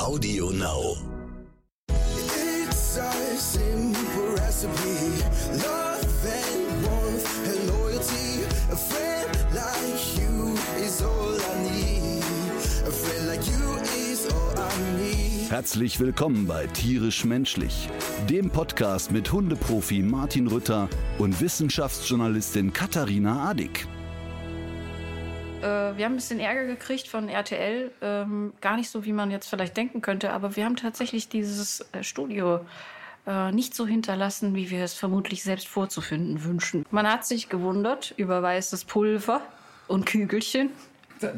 Audio Now. It's a simple recipe. Love and warmth and loyalty. A friend like you is all I need. A friend like you is all I need. Herzlich willkommen bei Tierisch Menschlich, dem Podcast mit Hundeprofi Martin Rütter und Wissenschaftsjournalistin Katharina Adick. Äh, wir haben ein bisschen Ärger gekriegt von RTL. Ähm, gar nicht so, wie man jetzt vielleicht denken könnte, aber wir haben tatsächlich dieses äh, Studio äh, nicht so hinterlassen, wie wir es vermutlich selbst vorzufinden wünschen. Man hat sich gewundert über weißes Pulver und Kügelchen.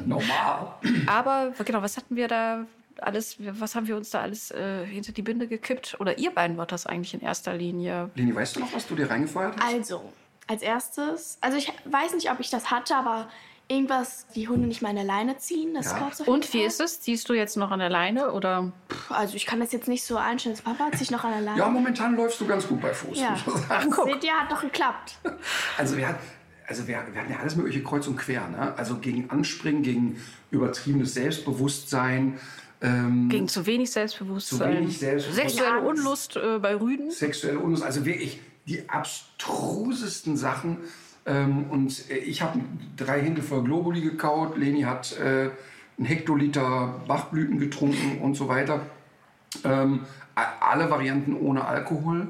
Normal. Aber genau, was hatten wir da alles, was haben wir uns da alles äh, hinter die Binde gekippt? Oder ihr beiden wart das eigentlich in erster Linie? Leni, weißt du noch, was du dir reingefeuert hast? Also, als erstes, also ich weiß nicht, ob ich das hatte, aber irgendwas, die Hunde nicht mal an der Leine ziehen, das Ja. gab's auf jeden Und wie Fall. ist es? Ziehst du jetzt noch an der Leine oder? Also ich kann das jetzt nicht so einstellen. Das Papa zieht noch an der Leine. Ja, momentan läufst du ganz gut bei Fuß. Ja. Seht ihr, hat doch geklappt. Also, wir, hat- also wir, wir hatten ja alles mögliche kreuz und quer. Ne? Also gegen Anspringen, gegen übertriebenes Selbstbewusstsein, ähm, Gegen zu wenig Selbstbewusstsein. Zu wenig Selbstbewusstsein. Sexuelle. Unlust äh, bei Rüden. sexuelle Unlust. Also wirklich die abstrusesten Sachen. Ähm, und äh, ich habe drei Hände voll Globuli gekaut. Leni hat äh, einen Hektoliter Bachblüten getrunken und so weiter. Ähm, alle Varianten ohne Alkohol.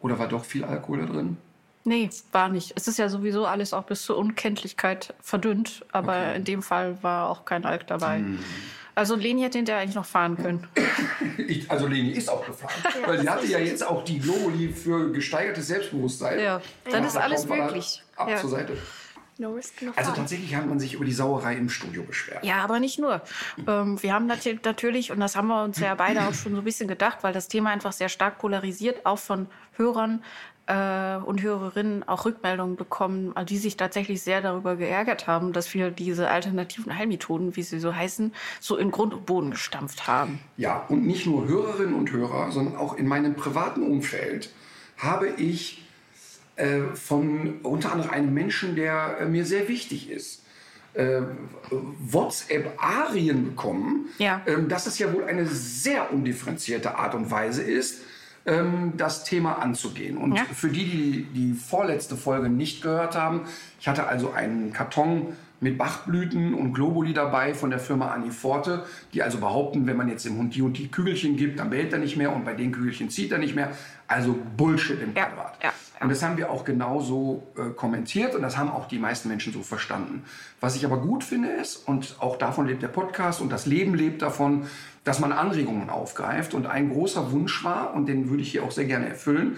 Oder war doch viel Alkohol da drin? Nee, war nicht. Es ist ja sowieso alles auch bis zur Unkenntlichkeit verdünnt, aber Okay. in dem Fall war auch kein Alk dabei. Also Leni hätte hinterher eigentlich noch fahren können. Ich, also Leni ist auch gefahren. weil sie hatte ja jetzt auch die Globuli für gesteigertes Selbstbewusstsein. Ja, dann ist alles möglich. Ab Ja. zur Seite. No risk, no Also tatsächlich hat man sich über die Sauerei im Studio beschwert. Ja, aber nicht nur. Ähm, wir haben nat- natürlich, und das haben wir uns ja beide auch schon so ein bisschen gedacht, weil das Thema einfach sehr stark polarisiert, auch von Hörern äh, und Hörerinnen auch Rückmeldungen bekommen, die sich tatsächlich sehr darüber geärgert haben, dass wir diese alternativen Heilmethoden, wie sie so heißen, so in Grund und Boden gestampft haben. Ja, und nicht nur Hörerinnen und Hörer, sondern auch in meinem privaten Umfeld habe ich äh, von unter anderem einem Menschen, der äh, mir sehr wichtig ist, äh, WhatsApp-Arien bekommen, Ja. ähm, dass es ja wohl eine sehr undifferenzierte Art und Weise ist, ähm, das Thema anzugehen. Und Ja. für die, die die vorletzte Folge nicht gehört haben, ich hatte also einen Karton mit Bachblüten und Globuli dabei von der Firma Aniforte, die also behaupten, wenn man jetzt dem Hund die und die Kügelchen gibt, dann bellt er nicht mehr und bei den Kügelchen zieht er nicht mehr. Also Bullshit im Ja, Quadrat. ja, ja. Und das haben wir auch genauso äh, kommentiert und das haben auch die meisten Menschen so verstanden. Was ich aber gut finde ist, und auch davon lebt der Podcast und das Leben lebt davon, dass man Anregungen aufgreift. Und ein großer Wunsch war, und den würde ich hier auch sehr gerne erfüllen,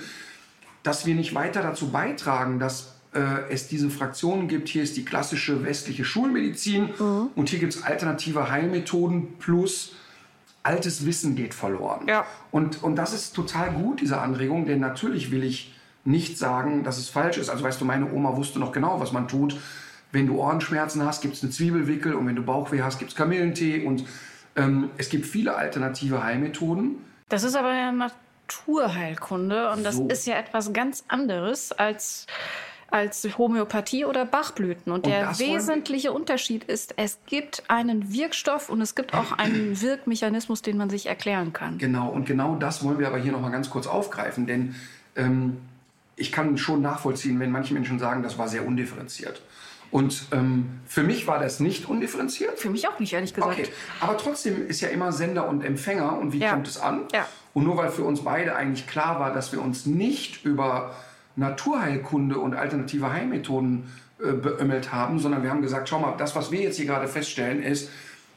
dass wir nicht weiter dazu beitragen, dass äh, es diese Fraktionen gibt. Hier ist die klassische westliche Schulmedizin und hier gibt es alternative Heilmethoden plus altes Wissen geht verloren. Ja. Und, und das ist total gut, diese Anregung, denn natürlich will ich nicht sagen, dass es falsch ist. Also weißt du, meine Oma wusste noch genau, was man tut. Wenn du Ohrenschmerzen hast, gibt es eine Zwiebelwickel und wenn du Bauchweh hast, gibt es Kamillentee und ähm, es gibt viele alternative Heilmethoden. Das ist aber ja Naturheilkunde und das So. ist ja etwas ganz anderes als, als Homöopathie oder Bachblüten. Und, Und der wesentliche Unterschied ist, es gibt einen Wirkstoff und es gibt auch einen Wirkmechanismus, den man sich erklären kann. Genau, und genau das wollen wir aber hier nochmal ganz kurz aufgreifen, denn ähm, ich kann schon nachvollziehen, wenn manche Menschen sagen, das war sehr undifferenziert. Und ähm, für mich war das nicht undifferenziert. Für mich auch nicht, ehrlich gesagt. Okay, aber trotzdem ist ja immer Sender und Empfänger und wie Ja. kommt es an? Ja. Und nur weil für uns beide eigentlich klar war, dass wir uns nicht über Naturheilkunde und alternative Heilmethoden äh, beömmelt haben, sondern wir haben gesagt, schau mal, das, was wir jetzt hier gerade feststellen, ist,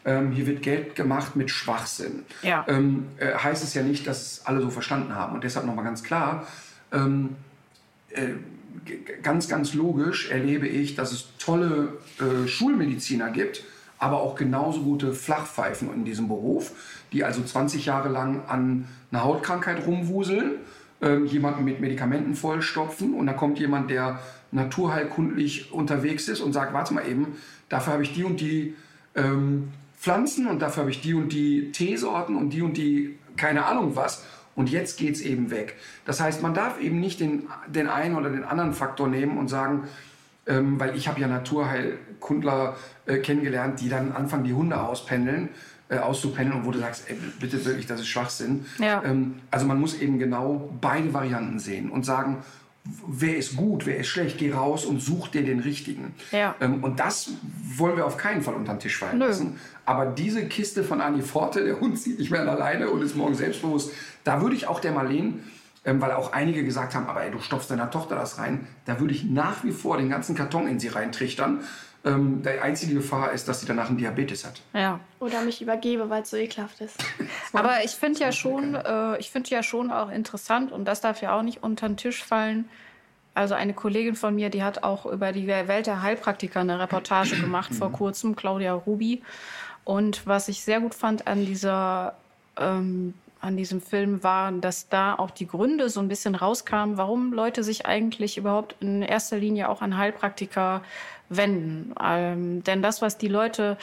ähm, hier wird Geld gemacht mit Schwachsinn. Ja. Ähm, äh, heißt es ja nicht, dass es alle so verstanden haben. Und deshalb nochmal ganz klar, ähm, äh, ganz, ganz logisch erlebe ich, dass es tolle äh, Schulmediziner gibt, aber auch genauso gute Flachpfeifen in diesem Beruf, die also 20 Jahre lang an einer Hautkrankheit rumwuseln, ähm, jemanden mit Medikamenten vollstopfen und dann kommt jemand, der naturheilkundlich unterwegs ist und sagt, warte mal eben, dafür habe ich die und die ähm, Pflanzen und dafür habe ich die und die Teesorten und die und die keine Ahnung was. Und jetzt geht es eben weg. Das heißt, man darf eben nicht den, den einen oder den anderen Faktor nehmen und sagen, ähm, weil ich habe ja Naturheilkundler äh, kennengelernt, die dann anfangen, die Hunde auspendeln, äh, auszupendeln und wo du sagst, ey, bitte wirklich, das ist Schwachsinn. Ja. Ähm, also man muss eben genau beide Varianten sehen und sagen, wer ist gut, wer ist schlecht, geh raus und such dir den richtigen. Ja. Ähm, und das wollen wir auf keinen Fall unter den Tisch fallen Nö. lassen. Aber diese Kiste von Anni Forte, der Hund zieht nicht mehr alleine und ist morgen selbstbewusst, da würde ich auch der Marleen, ähm, weil auch einige gesagt haben, aber ey, du stopfst deiner Tochter das rein, da würde ich nach wie vor den ganzen Karton in sie reintrichtern. Ähm, die einzige Gefahr ist, dass sie danach einen Diabetes hat. Ja. Oder mich übergebe, weil es so ekelhaft ist. Aber ich finde ja schon, äh, ich finde ja schon auch interessant und das darf ja auch nicht unter den Tisch fallen. Also eine Kollegin von mir, die hat auch über die Welt der Heilpraktiker eine Reportage gemacht vor kurzem, Claudia Rubi. Und was ich sehr gut fand an dieser ähm, an diesem Film war, dass da auch die Gründe so ein bisschen rauskamen, warum Leute sich eigentlich überhaupt in erster Linie auch an Heilpraktiker wenden. Ähm, denn das, was die Leute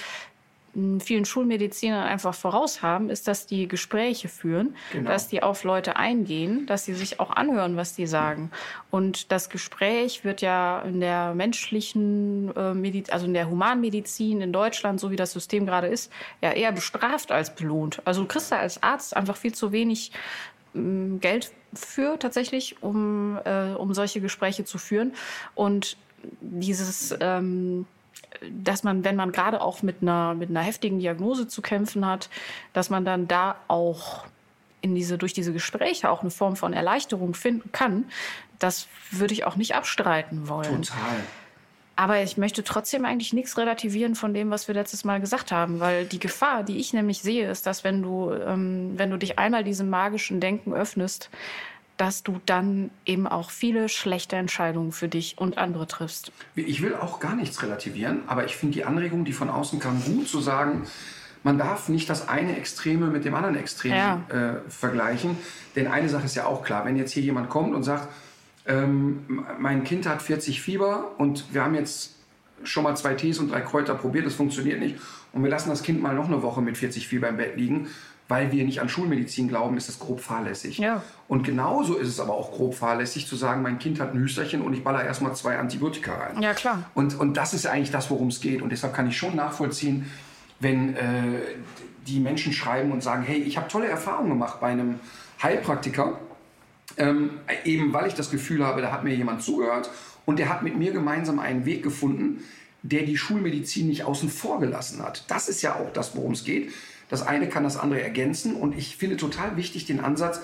vielen Schulmedizinern einfach voraus haben, ist, dass die Gespräche führen, Genau. dass die auf Leute eingehen, dass sie sich auch anhören, was die sagen. Und das Gespräch wird ja in der menschlichen, äh, Mediz also in der Humanmedizin in Deutschland, so wie das System gerade ist, ja eher bestraft als belohnt. Also du kriegst da als Arzt einfach viel zu wenig Geld für tatsächlich, um, äh, um solche Gespräche zu führen. Und dieses, ähm, dass man, wenn man gerade auch mit einer, mit einer heftigen Diagnose zu kämpfen hat, dass man dann da auch in diese, durch diese Gespräche auch eine Form von Erleichterung finden kann, das würde ich auch nicht abstreiten wollen. Total. Aber ich möchte trotzdem eigentlich nichts relativieren von dem, was wir letztes Mal gesagt haben, weil die Gefahr, die ich nämlich sehe, ist, dass wenn du, ähm, wenn du dich einmal diesem magischen Denken öffnest, dass du dann eben auch viele schlechte Entscheidungen für dich und andere triffst. Ich will auch gar nichts relativieren, aber ich finde die Anregung, die von außen kam, gut zu sagen, man darf nicht das eine Extreme mit dem anderen Extrem Ja. äh, vergleichen. Denn eine Sache ist ja auch klar, wenn jetzt hier jemand kommt und sagt, ähm, mein Kind hat 40 Fieber und wir haben jetzt schon mal zwei Tees und drei Kräuter probiert, das funktioniert nicht. Und wir lassen das Kind mal noch eine Woche mit 40 Fieber im Bett liegen, weil wir nicht an Schulmedizin glauben, ist das grob fahrlässig. Ja. Und genauso ist es aber auch grob fahrlässig zu sagen, mein Kind hat ein Hüsterchen und ich baller erstmal zwei Antibiotika rein. Ja, klar. Und, und das ist ja eigentlich das, worum es geht. Und deshalb kann ich schon nachvollziehen, wenn äh, die Menschen schreiben und sagen, hey, ich habe tolle Erfahrungen gemacht bei einem Heilpraktiker, ähm, eben weil ich das Gefühl habe, da hat mir jemand zugehört und der hat mit mir gemeinsam einen Weg gefunden, der die Schulmedizin nicht außen vor gelassen hat. Das ist ja auch das, worum es geht. Das eine kann das andere ergänzen und ich finde total wichtig den Ansatz,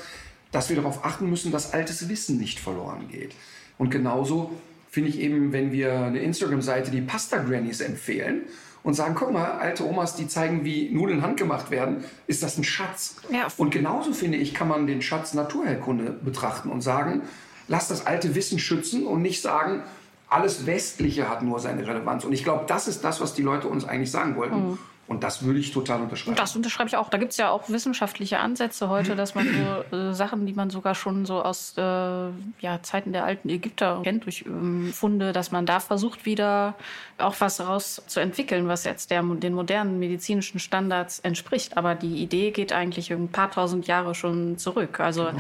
dass wir darauf achten müssen, dass altes Wissen nicht verloren geht. Und genauso finde ich eben, wenn wir eine Instagram-Seite, die Pasta Grannies empfehlen und sagen, guck mal, alte Omas, die zeigen, wie Nudeln handgemacht werden, ist das ein Schatz. Ja. Und genauso finde ich, kann man den Schatz Naturheilkunde betrachten und sagen, lass das alte Wissen schützen und nicht sagen, alles Westliche hat nur seine Relevanz. Und ich glaube, das ist das, was die Leute uns eigentlich sagen wollten. Und das würde ich total unterschreiben. Das unterschreibe ich auch. Da gibt es ja auch wissenschaftliche Ansätze heute, dass man so äh, Sachen, die man sogar schon so aus äh, ja, Zeiten der alten Ägypter kennt, durch ähm, Funde, dass man da versucht, wieder auch was rauszuentwickeln, was jetzt der, den modernen medizinischen Standards entspricht. Aber die Idee geht eigentlich ein paar tausend Jahre schon zurück. Also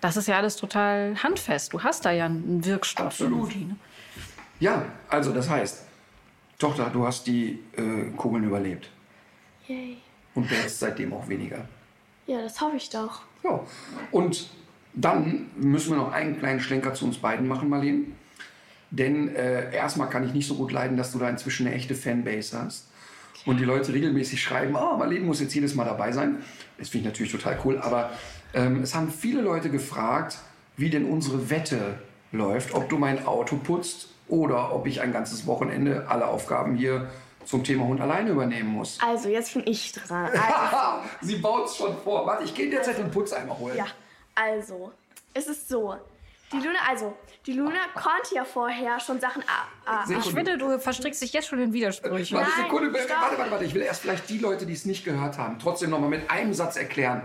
das ist ja alles total handfest. Du hast da ja einen Wirkstoff. Absolut. ne? Ja, also das heißt, Tochter, du hast die äh, Kugeln überlebt. Yay. Und wärst seitdem auch weniger. Ja, das hoffe ich doch. Ja. Und dann müssen wir noch einen kleinen Schlenker zu uns beiden machen, Marlene. Denn äh, erstmal kann ich nicht so gut leiden, dass du da inzwischen eine echte Fanbase hast. Und die Leute regelmäßig schreiben, ah, Marlene muss jetzt jedes Mal dabei sein. Das finde ich natürlich total cool. Aber ähm, es haben viele Leute gefragt, wie denn unsere Wette läuft. Ob du mein Auto putzt oder ob ich ein ganzes Wochenende alle Aufgaben hier zum Thema Hund alleine übernehmen muss. Also, jetzt bin ich dran. Also, Sie baut es schon vor. Warte, ich gehe derzeit den Putzeimer holen. ja, also, es ist so. Die Luna, also, die Luna konnte ja vorher schon Sachen. Ah, ah, Sekunde. Ich finde, du verstrickst dich jetzt schon in Widersprüche. Warte, Nein, Sekunde, warte, warte, warte, warte. Ich will erst vielleicht die Leute, die es nicht gehört haben, trotzdem nochmal mit einem Satz erklären.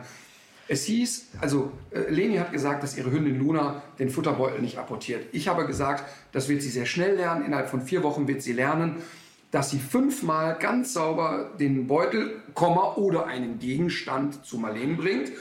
Es hieß, also äh, Leni hat gesagt, dass ihre Hündin Luna den Futterbeutel nicht apportiert. Ich habe gesagt, das wird sie sehr schnell lernen. Innerhalb von vier Wochen wird sie lernen, dass sie fünfmal ganz sauber den Beutel, Komma oder einen Gegenstand zu Marlene bringt.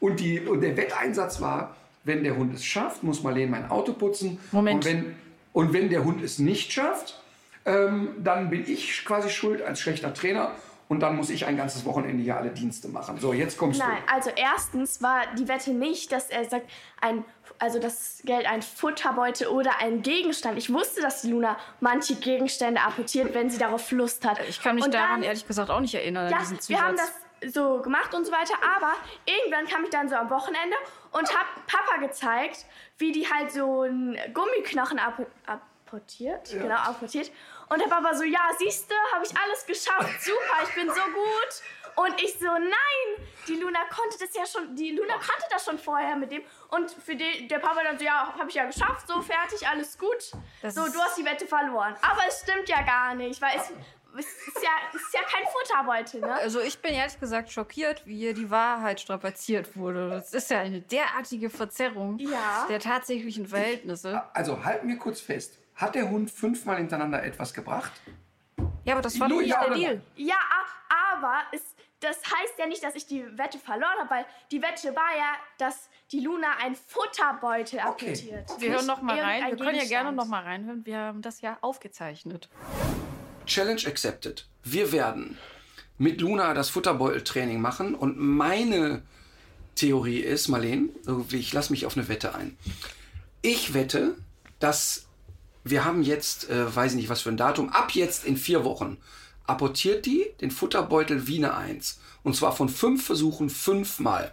Und, die, und der Wetteinsatz war, wenn der Hund es schafft, muss Marlene mein Auto putzen. Moment. Und wenn, Und wenn der Hund es nicht schafft, ähm, dann bin ich quasi schuld als schlechter Trainer. Und dann muss ich ein ganzes Wochenende hier alle Dienste machen. So, jetzt kommst Nein, also erstens war die Wette nicht, dass er sagt, ein, also das Geld ein Futterbeutel oder ein Gegenstand. Ich wusste, dass die Luna manche Gegenstände apportiert, wenn sie darauf Lust hat. Ich kann mich Und daran dann- ehrlich gesagt auch nicht erinnern, Ja, wir haben das so gemacht und so weiter, aber irgendwann kam ich dann so am Wochenende und hab Papa gezeigt, wie die halt so einen Gummiknochen app apportiert, genau, apportiert. Und der Papa so, ja, siehste, habe ich alles geschafft, super, ich bin so gut. Und ich so, nein, die Luna konnte das ja schon, die Luna konnte das schon vorher mit dem. Und für den, der Papa dann so, ja, habe ich ja geschafft, so fertig, alles gut. Das so, du hast die Wette verloren. Aber es stimmt ja gar nicht, weil es, es ist, ja, es ist ja kein Futterbeutel, ne? Also ich bin ehrlich gesagt schockiert, wie hier die Wahrheit strapaziert wurde. Das ist ja eine derartige Verzerrung Ja. der tatsächlichen Verhältnisse. Also halt mir kurz fest. Hat der Hund fünfmal hintereinander etwas gebracht? Ja, aber das war doch Nur nicht ja der Deal. Ja, aber es, das heißt ja nicht, dass ich die Wette verloren habe, weil die Wette war ja, dass die Luna ein Futterbeutel Okay. apportiert. Wir hören noch mal rein. Wir können ja gerne noch mal reinhören. Wir haben das ja aufgezeichnet. Challenge accepted. Wir werden mit Luna das Futterbeuteltraining machen und meine Theorie ist, Marleen, ich lasse mich auf eine Wette ein. Ich wette, dass wir haben jetzt, äh, weiß ich nicht was für ein Datum, ab jetzt in vier Wochen apportiert die den Futterbeutel wie eine Eins. Und zwar von fünf Versuchen fünfmal.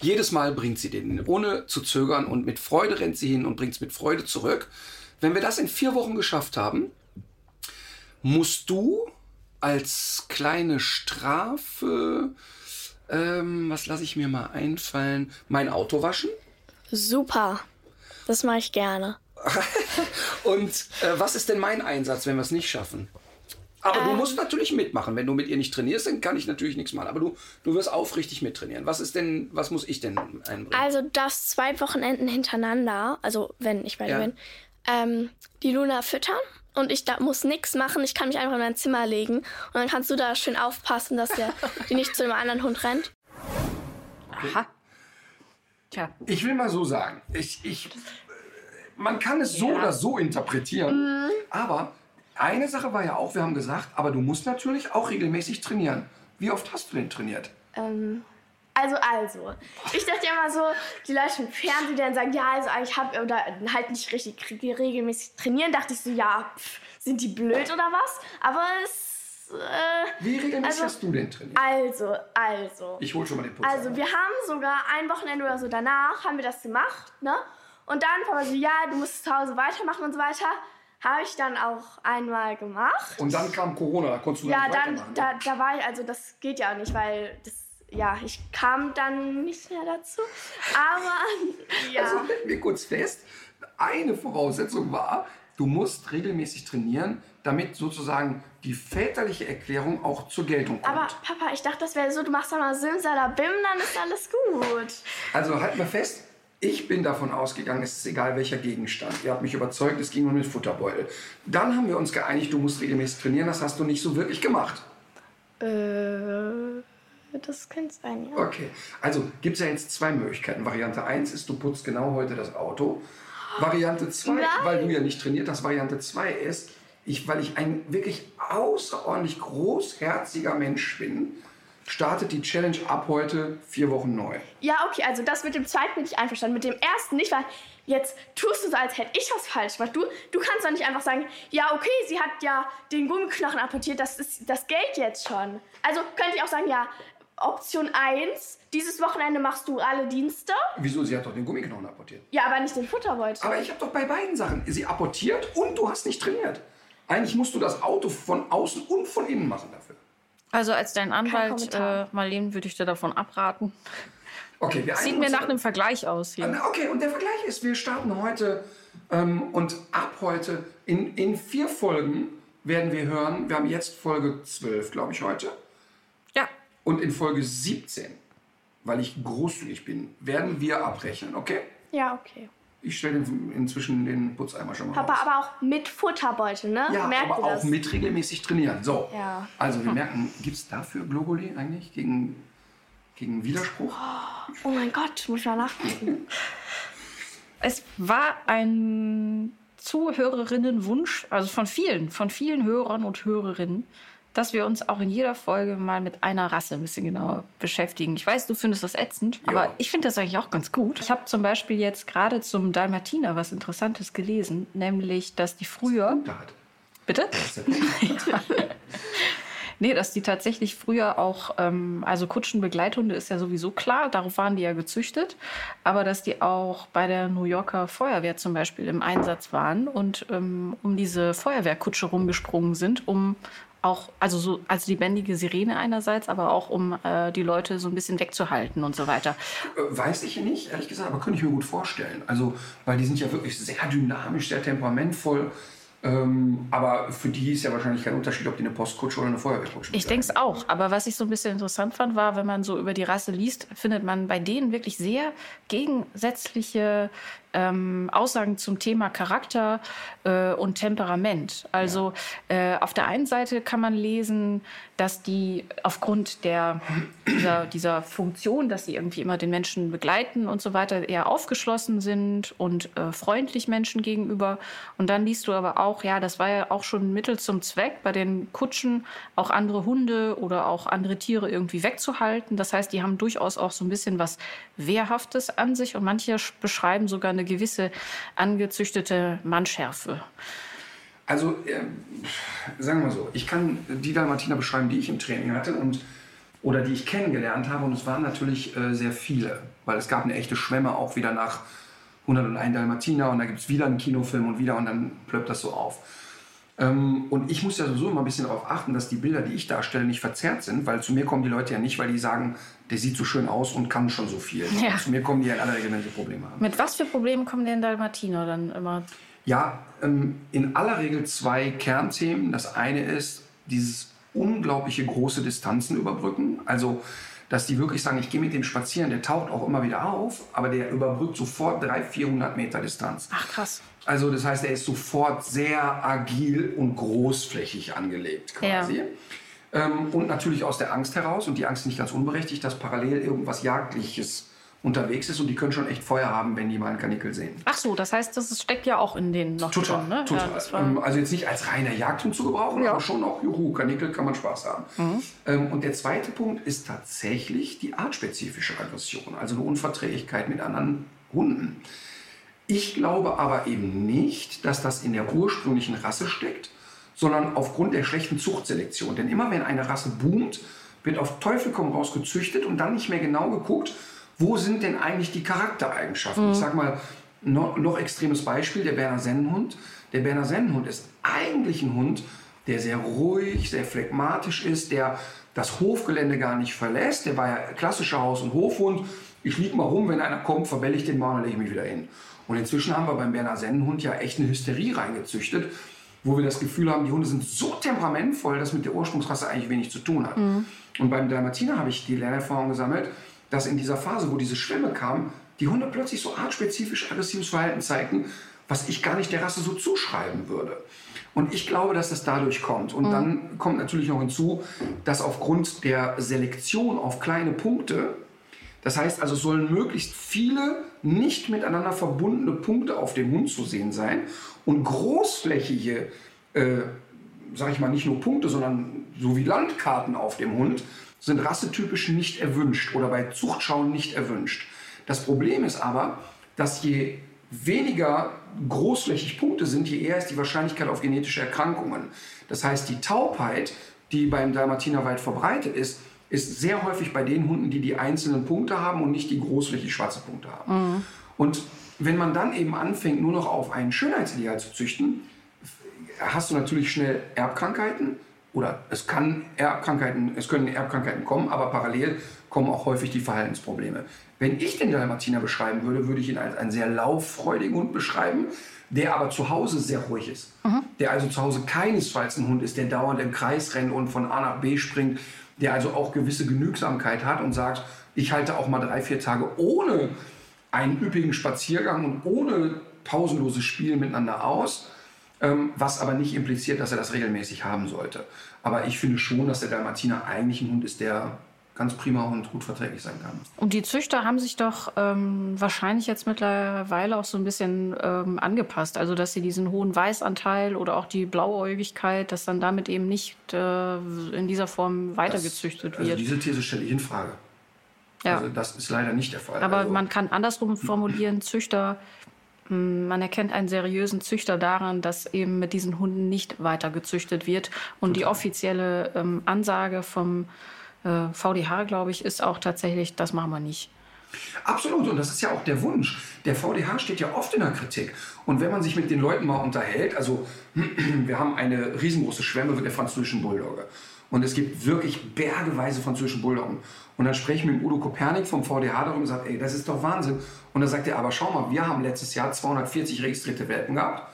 Jedes Mal bringt sie den, ohne zu zögern und mit Freude rennt sie hin und bringt es mit Freude zurück. Wenn wir das in vier Wochen geschafft haben, musst du als kleine Strafe, ähm, was lasse ich mir mal einfallen, mein Auto waschen? Super. Das mache ich gerne. Und äh, was ist denn mein Einsatz, wenn wir es nicht schaffen? Aber du musst natürlich mitmachen. Wenn du mit ihr nicht trainierst, dann kann ich natürlich nichts machen. Aber du, du wirst aufrichtig mittrainieren. Was ist denn, was muss ich denn einbringen? Also du darfst zwei Wochenenden hintereinander, also wenn ich bei dir Ja. bin, ähm, die Luna füttern und ich da, muss nichts machen. Ich kann mich einfach in mein Zimmer legen und dann kannst du da schön aufpassen, dass der, die nicht zu dem anderen Hund rennt. Aha. Tja, Ich will mal so sagen, ich, ich, man kann es so oder so interpretieren, aber eine Sache war ja auch, wir haben gesagt, aber du musst natürlich auch regelmäßig trainieren. Wie oft hast du denn trainiert? Also, also. Ich dachte ja immer so, die Leute im Fernsehen, die dann sagen, ja, also ich habe oder halt nicht richtig re- regelmäßig trainieren, dachte ich so, ja, pff, sind die blöd oder was? Aber es, äh, Wie regelmäßig Also- hast du denn trainiert? also, also. Ich hol schon mal den Puls. Also wir haben sogar ein Wochenende oder so danach haben wir das gemacht, ne? Und dann Papa so, ja, du musst zu Hause weitermachen und so weiter. Habe ich dann auch einmal gemacht. Und dann kam Corona, da konntest du Ja, gar nicht dann, weitermachen. da, da war ich, also das geht ja auch nicht, weil das, ja, ich kam dann nicht mehr dazu. Aber, ja. Also halten wir kurz fest, eine Voraussetzung war, du musst regelmäßig trainieren, damit sozusagen die väterliche Erklärung auch zur Geltung kommt. Aber Papa, ich dachte, das wäre so, du machst dann mal Simsalabim, dann ist alles gut. Also halten wir fest, ich bin davon ausgegangen, es ist egal welcher Gegenstand. Ihr habt mich überzeugt, es ging um den Futterbeutel. Dann haben wir uns geeinigt, du musst regelmäßig trainieren, das hast du nicht so wirklich gemacht. Äh, das könnte sein, ja. Okay, also gibt es ja jetzt zwei Möglichkeiten. Variante 1 ist, du putzt genau heute das Auto. Variante 2, Nein. weil du ja nicht trainiert hast, Variante 2 ist, ich, weil ich ein wirklich außerordentlich großherziger Mensch bin, startet die Challenge ab heute vier Wochen neu. Ja, okay, also das mit dem zweiten bin ich einverstanden. Mit dem ersten nicht, weil jetzt tust du so, als hätte ich was falsch gemacht. Du, du kannst doch nicht einfach sagen, ja, okay, sie hat ja den Gummiknochen apportiert, das ist das Geld jetzt schon. Also könnte ich auch sagen, ja, Option 1, dieses Wochenende machst du alle Dienste. Wieso? Sie hat doch den Gummiknochen apportiert. Ja, aber nicht den Futterbeutel. Aber ich habe doch bei beiden Sachen, sie apportiert und du hast nicht trainiert. Eigentlich musst du das Auto von außen und von innen machen dafür. Also als dein Anwalt, äh, Marlene, würde ich dir davon abraten. Okay, wir Sieht mir nach einem Vergleich aus hier. Ah, Okay, und der Vergleich ist, wir starten heute ähm, und ab heute in, in vier Folgen werden wir hören, wir haben jetzt Folge 12, glaube ich, heute. Ja, Und in Folge 17, weil ich großzügig bin, werden wir abrechnen, okay? ja, okay. Ich stelle inzwischen den Putzeimer schon mal Papa, raus. aber auch mit Futterbeutel, ne? Ja, Merkt aber auch das? mit regelmäßig trainieren. So, Ja. also wir merken, gibt es dafür Globuli eigentlich gegen, gegen Widerspruch? Oh mein Gott, muss ich mal nachgucken. es war ein Zuhörerinnenwunsch, also von vielen, von vielen Hörern und Hörerinnen, dass wir uns auch in jeder Folge mal mit einer Rasse ein bisschen genauer beschäftigen. Ich weiß, du findest das ätzend, Ja. aber ich finde das eigentlich auch ganz gut. Ich habe zum Beispiel jetzt gerade zum Dalmatiner was Interessantes gelesen, nämlich, dass die früher. Da hat. Bitte? Nee, dass die tatsächlich früher auch, ähm, also Kutschenbegleithunde ist ja sowieso klar, darauf waren die ja gezüchtet, aber dass die auch bei der New Yorker Feuerwehr zum Beispiel im Einsatz waren und ähm, um diese Feuerwehrkutsche rumgesprungen sind, um auch, also so als lebendige Sirene einerseits, aber auch um äh, die Leute so ein bisschen wegzuhalten und so weiter. Äh, Weiß ich nicht, ehrlich gesagt, aber könnte ich mir gut vorstellen. Also, weil die sind ja wirklich sehr dynamisch, sehr temperamentvoll. Ähm, aber für die ist ja wahrscheinlich kein Unterschied, ob die eine Postkutsche oder eine Feuerwehrkutsche Ich denke es auch. Aber was ich so ein bisschen interessant fand, war, wenn man so über die Rasse liest, findet man bei denen wirklich sehr gegensätzliche ähm, Aussagen zum Thema Charakter äh, und Temperament. Also äh, auf der einen Seite kann man lesen, dass die aufgrund der, dieser, dieser Funktion, dass sie irgendwie immer den Menschen begleiten und so weiter, eher aufgeschlossen sind und äh, freundlich Menschen gegenüber. Und dann liest du aber auch, ja, das war ja auch schon ein Mittel zum Zweck, bei den Kutschen auch andere Hunde oder auch andere Tiere irgendwie wegzuhalten. Das heißt, die haben durchaus auch so ein bisschen was Wehrhaftes an sich und manche sch- beschreiben sogar eine gewisse angezüchtete Mannschärfe. Also, äh, sagen wir mal so, ich kann die Dalmatiner beschreiben, die ich im Training hatte und oder die ich kennengelernt habe und es waren natürlich äh, sehr viele, weil es gab eine echte Schwemme auch wieder nach 101 Dalmatiner und da gibt es wieder einen Kinofilm und wieder und dann plöppt das so auf. Ähm, und ich muss ja sowieso immer ein bisschen darauf achten, dass die Bilder, die ich darstelle, nicht verzerrt sind, weil zu mir kommen die Leute ja nicht, weil die sagen, der sieht so schön aus und kann schon so viel. Ja. Zu mir kommen die ja in aller Regel, wenn sie Probleme haben. Mit was für Problemen kommen denn Dalmatiner dann immer? Ja, ähm, in aller Regel zwei Kernthemen. Das eine ist dieses unglaubliche große Distanzen überbrücken. Also, dass die wirklich sagen, ich gehe mit dem spazieren, der taucht auch immer wieder auf, aber der überbrückt sofort 300, 400 Meter Distanz. Ach krass. Also das heißt, er ist sofort sehr agil und großflächig angelegt quasi. Ähm, und natürlich aus der Angst heraus, und die Angst ist nicht ganz unberechtigt, dass parallel irgendwas Jagdliches unterwegs ist und die können schon echt Feuer haben, wenn die mal einen Kanickel sehen. Ach so, das heißt, das steckt ja auch in denen noch Total, drin, ne? total. Ja, ähm, also jetzt nicht als reiner Jagdhund zu gebrauchen, Ja. aber schon auch, juhu, Kanickel kann man Spaß haben. Ähm, und der zweite Punkt ist tatsächlich die artspezifische Aggression, also eine Unverträglichkeit mit anderen Hunden. Ich glaube aber eben nicht, dass das in der ursprünglichen Rasse steckt, sondern aufgrund der schlechten Zuchtselektion. Denn immer wenn eine Rasse boomt, wird auf Teufel komm raus gezüchtet und dann nicht mehr genau geguckt, wo sind denn eigentlich die Charaktereigenschaften. Ich sag mal, noch, noch extremes Beispiel, der Berner Sennenhund. Der Berner Sennenhund ist eigentlich ein Hund, der sehr ruhig, sehr phlegmatisch ist, der das Hofgelände gar nicht verlässt. Der war ja klassischer Haus- und Hofhund. Ich lieg mal rum, wenn einer kommt, verbelle ich den mal und lege ich mich wieder hin. Und inzwischen haben wir beim Berner Sennenhund ja echt eine Hysterie reingezüchtet, wo wir das Gefühl haben, die Hunde sind so temperamentvoll, dass mit der Ursprungsrasse eigentlich wenig zu tun hat. Und beim Dalmatiner habe ich die Lernerfahrung gesammelt, dass in dieser Phase, wo diese Schwämme kam, die Hunde plötzlich so artspezifisch aggressives Verhalten zeigten, was ich gar nicht der Rasse so zuschreiben würde. Und ich glaube, dass das dadurch kommt. Und dann kommt natürlich noch hinzu, dass aufgrund der Selektion auf kleine Punkte, das heißt also, es sollen möglichst viele nicht miteinander verbundene Punkte auf dem Hund zu sehen sein und großflächige, äh, sag ich mal, nicht nur Punkte, sondern so wie Landkarten auf dem Hund sind rassetypisch nicht erwünscht oder bei Zuchtschauen nicht erwünscht. Das Problem ist aber, dass je weniger großflächig Punkte sind, je eher ist die Wahrscheinlichkeit auf genetische Erkrankungen. Das heißt, die Taubheit, die beim Dalmatiner weit verbreitet ist, ist sehr häufig bei den Hunden, die die einzelnen Punkte haben und nicht die großflächig schwarze Punkte haben. Und wenn man dann eben anfängt, nur noch auf einen Schönheitsideal zu züchten, hast du natürlich schnell Erbkrankheiten oder es kann Erbkrankheiten, es können Erbkrankheiten kommen, aber parallel kommen auch häufig die Verhaltensprobleme. Wenn ich den Dalmatiner beschreiben würde, würde ich ihn als einen sehr lauffreudigen Hund beschreiben, der aber zu Hause sehr ruhig ist. Der also zu Hause keinesfalls ein Hund ist, der dauernd im Kreis rennt und von A nach B springt, der also auch gewisse Genügsamkeit hat und sagt, ich halte auch mal drei, vier Tage ohne einen üppigen Spaziergang und ohne pausenloses Spiel miteinander aus, was aber nicht impliziert, dass er das regelmäßig haben sollte. Aber ich finde schon, dass der Dalmatiner eigentlich ein Hund ist, der ganz prima und gut verträglich sein kann. Und die Züchter haben sich doch ähm, wahrscheinlich jetzt mittlerweile auch so ein bisschen ähm, angepasst. Also, dass sie diesen hohen Weißanteil oder auch die Blauäugigkeit, dass dann damit eben nicht äh, in dieser Form weitergezüchtet Also wird. diese These stelle ich in Frage. ja. Also das ist leider nicht der Fall. Aber also, man kann andersrum formulieren, Züchter, man erkennt einen seriösen Züchter daran, dass eben mit diesen Hunden nicht weiter gezüchtet wird. Und die offizielle ähm, Ansage vom äh, VDH, glaube ich, ist auch tatsächlich, das machen wir nicht. Absolut, und das ist ja auch der Wunsch. Der VDH steht ja oft in der Kritik. Und wenn man sich mit den Leuten mal unterhält, also wir haben eine riesengroße Schwemme der französischen Bulldogge. Und es gibt wirklich bergeweise französische Bulldoggen. Und dann spreche ich mit dem Udo Kopernik vom VDH darüber und sage, ey, das ist doch Wahnsinn. Und dann sagt er, aber schau mal, wir haben letztes Jahr 240 registrierte Welpen gehabt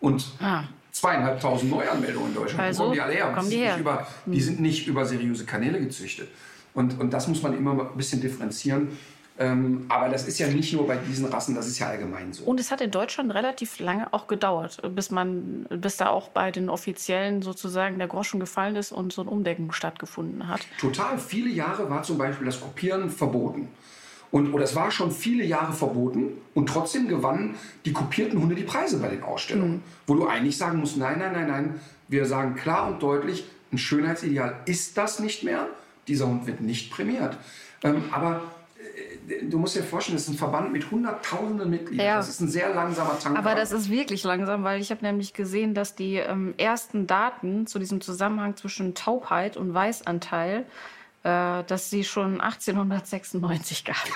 und Ah. zweieinhalbtausend Neuanmeldungen in Deutschland. Also, Wo kommen die alle her? kommen die, her. Nicht über, die sind nicht über seriöse Kanäle gezüchtet. Und, und das muss man immer mal ein bisschen differenzieren. Ähm, aber das ist ja nicht nur bei diesen Rassen, das ist ja allgemein so. Und es hat in Deutschland relativ lange auch gedauert, bis man, bis da auch bei den Offiziellen sozusagen der Groschen gefallen ist und so ein Umdenken stattgefunden hat. Total viele Jahre war zum Beispiel das Kopieren verboten. Und, oder es war schon viele Jahre verboten und trotzdem gewannen die kopierten Hunde die Preise bei den Ausstellungen. Wo du eigentlich sagen musst, nein, nein, nein, nein, wir sagen klar und deutlich, ein Schönheitsideal ist das nicht mehr. Dieser Hund wird nicht prämiert. Ähm, aber du musst dir vorstellen, das ist ein Verband mit hunderttausenden Mitgliedern. Ja. Das ist ein sehr langsamer Tanker. Aber das ist wirklich langsam, weil ich habe nämlich gesehen, dass die ähm, ersten Daten zu diesem Zusammenhang zwischen Taubheit und Weißanteil, äh, dass sie schon 1896 gab.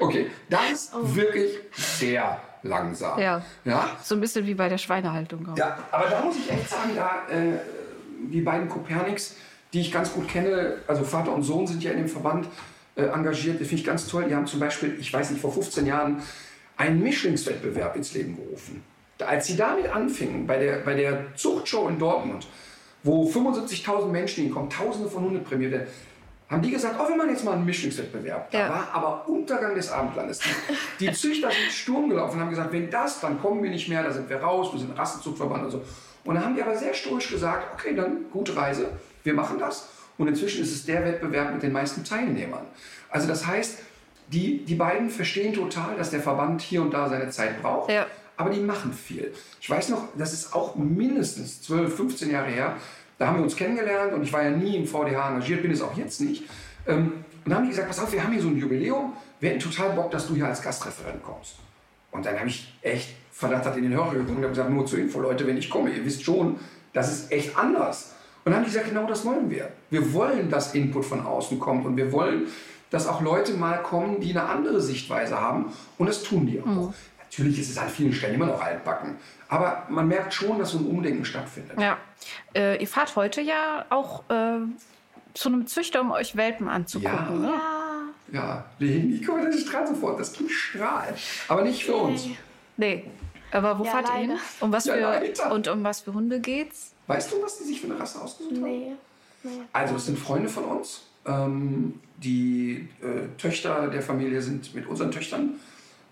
Okay, das ist wirklich sehr langsam. Ja. ja? So ein bisschen wie bei der Schweinehaltung. auch. Ja, aber da muss ich echt sagen, da äh, die beiden Koperniks, die ich ganz gut kenne, also Vater und Sohn sind ja in dem Verband äh, engagiert, die finde ich ganz toll. Die haben zum Beispiel, ich weiß nicht, vor 15 Jahren einen Mischlingswettbewerb ins Leben gerufen. Da, als sie damit anfingen, bei der, bei der Zuchtshow in Dortmund, wo 75.000 Menschen hinkommen, Tausende von Hunden prämiert werden, haben die gesagt, oh, wir machen jetzt mal einen Mischlingswettbewerb. Da Ja. war aber Untergang des Abendlandes. Die, die Züchter sind Sturm gelaufen und haben gesagt, wenn das, dann kommen wir nicht mehr, da sind wir raus, wir sind Rassenzuchtverband und so. Und dann haben die aber sehr stoisch gesagt, okay, dann gute Reise, wir machen das. Und inzwischen ist es der Wettbewerb mit den meisten Teilnehmern. Also das heißt, die, die beiden verstehen total, dass der Verband hier und da seine Zeit braucht. Ja. Aber die machen viel. Ich weiß noch, das ist auch mindestens 12, 15 Jahre her. Da haben wir uns kennengelernt und ich war ja nie im VDH engagiert, bin es auch jetzt nicht. Ähm, und dann haben die gesagt, pass auf, wir haben hier so ein Jubiläum. Wir hätten total Bock, dass du hier als Gastreferent kommst. Und dann habe ich echt verdattert in den Hörer geguckt und habe gesagt, nur zur Info, Leute, wenn ich komme, ihr wisst schon, das ist echt anders. Und dann haben die gesagt, genau das wollen wir. Wir wollen, dass Input von außen kommt und wir wollen, dass auch Leute mal kommen, die eine andere Sichtweise haben. Und das tun die auch. Natürlich ist es an vielen Stellen immer noch altbacken. Aber man merkt schon, dass so ein Umdenken stattfindet. Ja. Äh, ihr fahrt heute ja auch äh, zu einem Züchter, um euch Welpen anzugucken. Ja. Ne? Ja, guck mal, das strahlt sofort. Das Kind strahlt. Aber nicht für uns. Nee. Aber wo Ja, fahrt ihr hin? leider. Um was Ja, für, leider. und um was für Hunde geht's? Weißt du, was die sich für eine Rasse ausgesucht haben? Nee. Also es sind Freunde von uns. Ähm, die äh, Töchter der Familie sind mit unseren Töchtern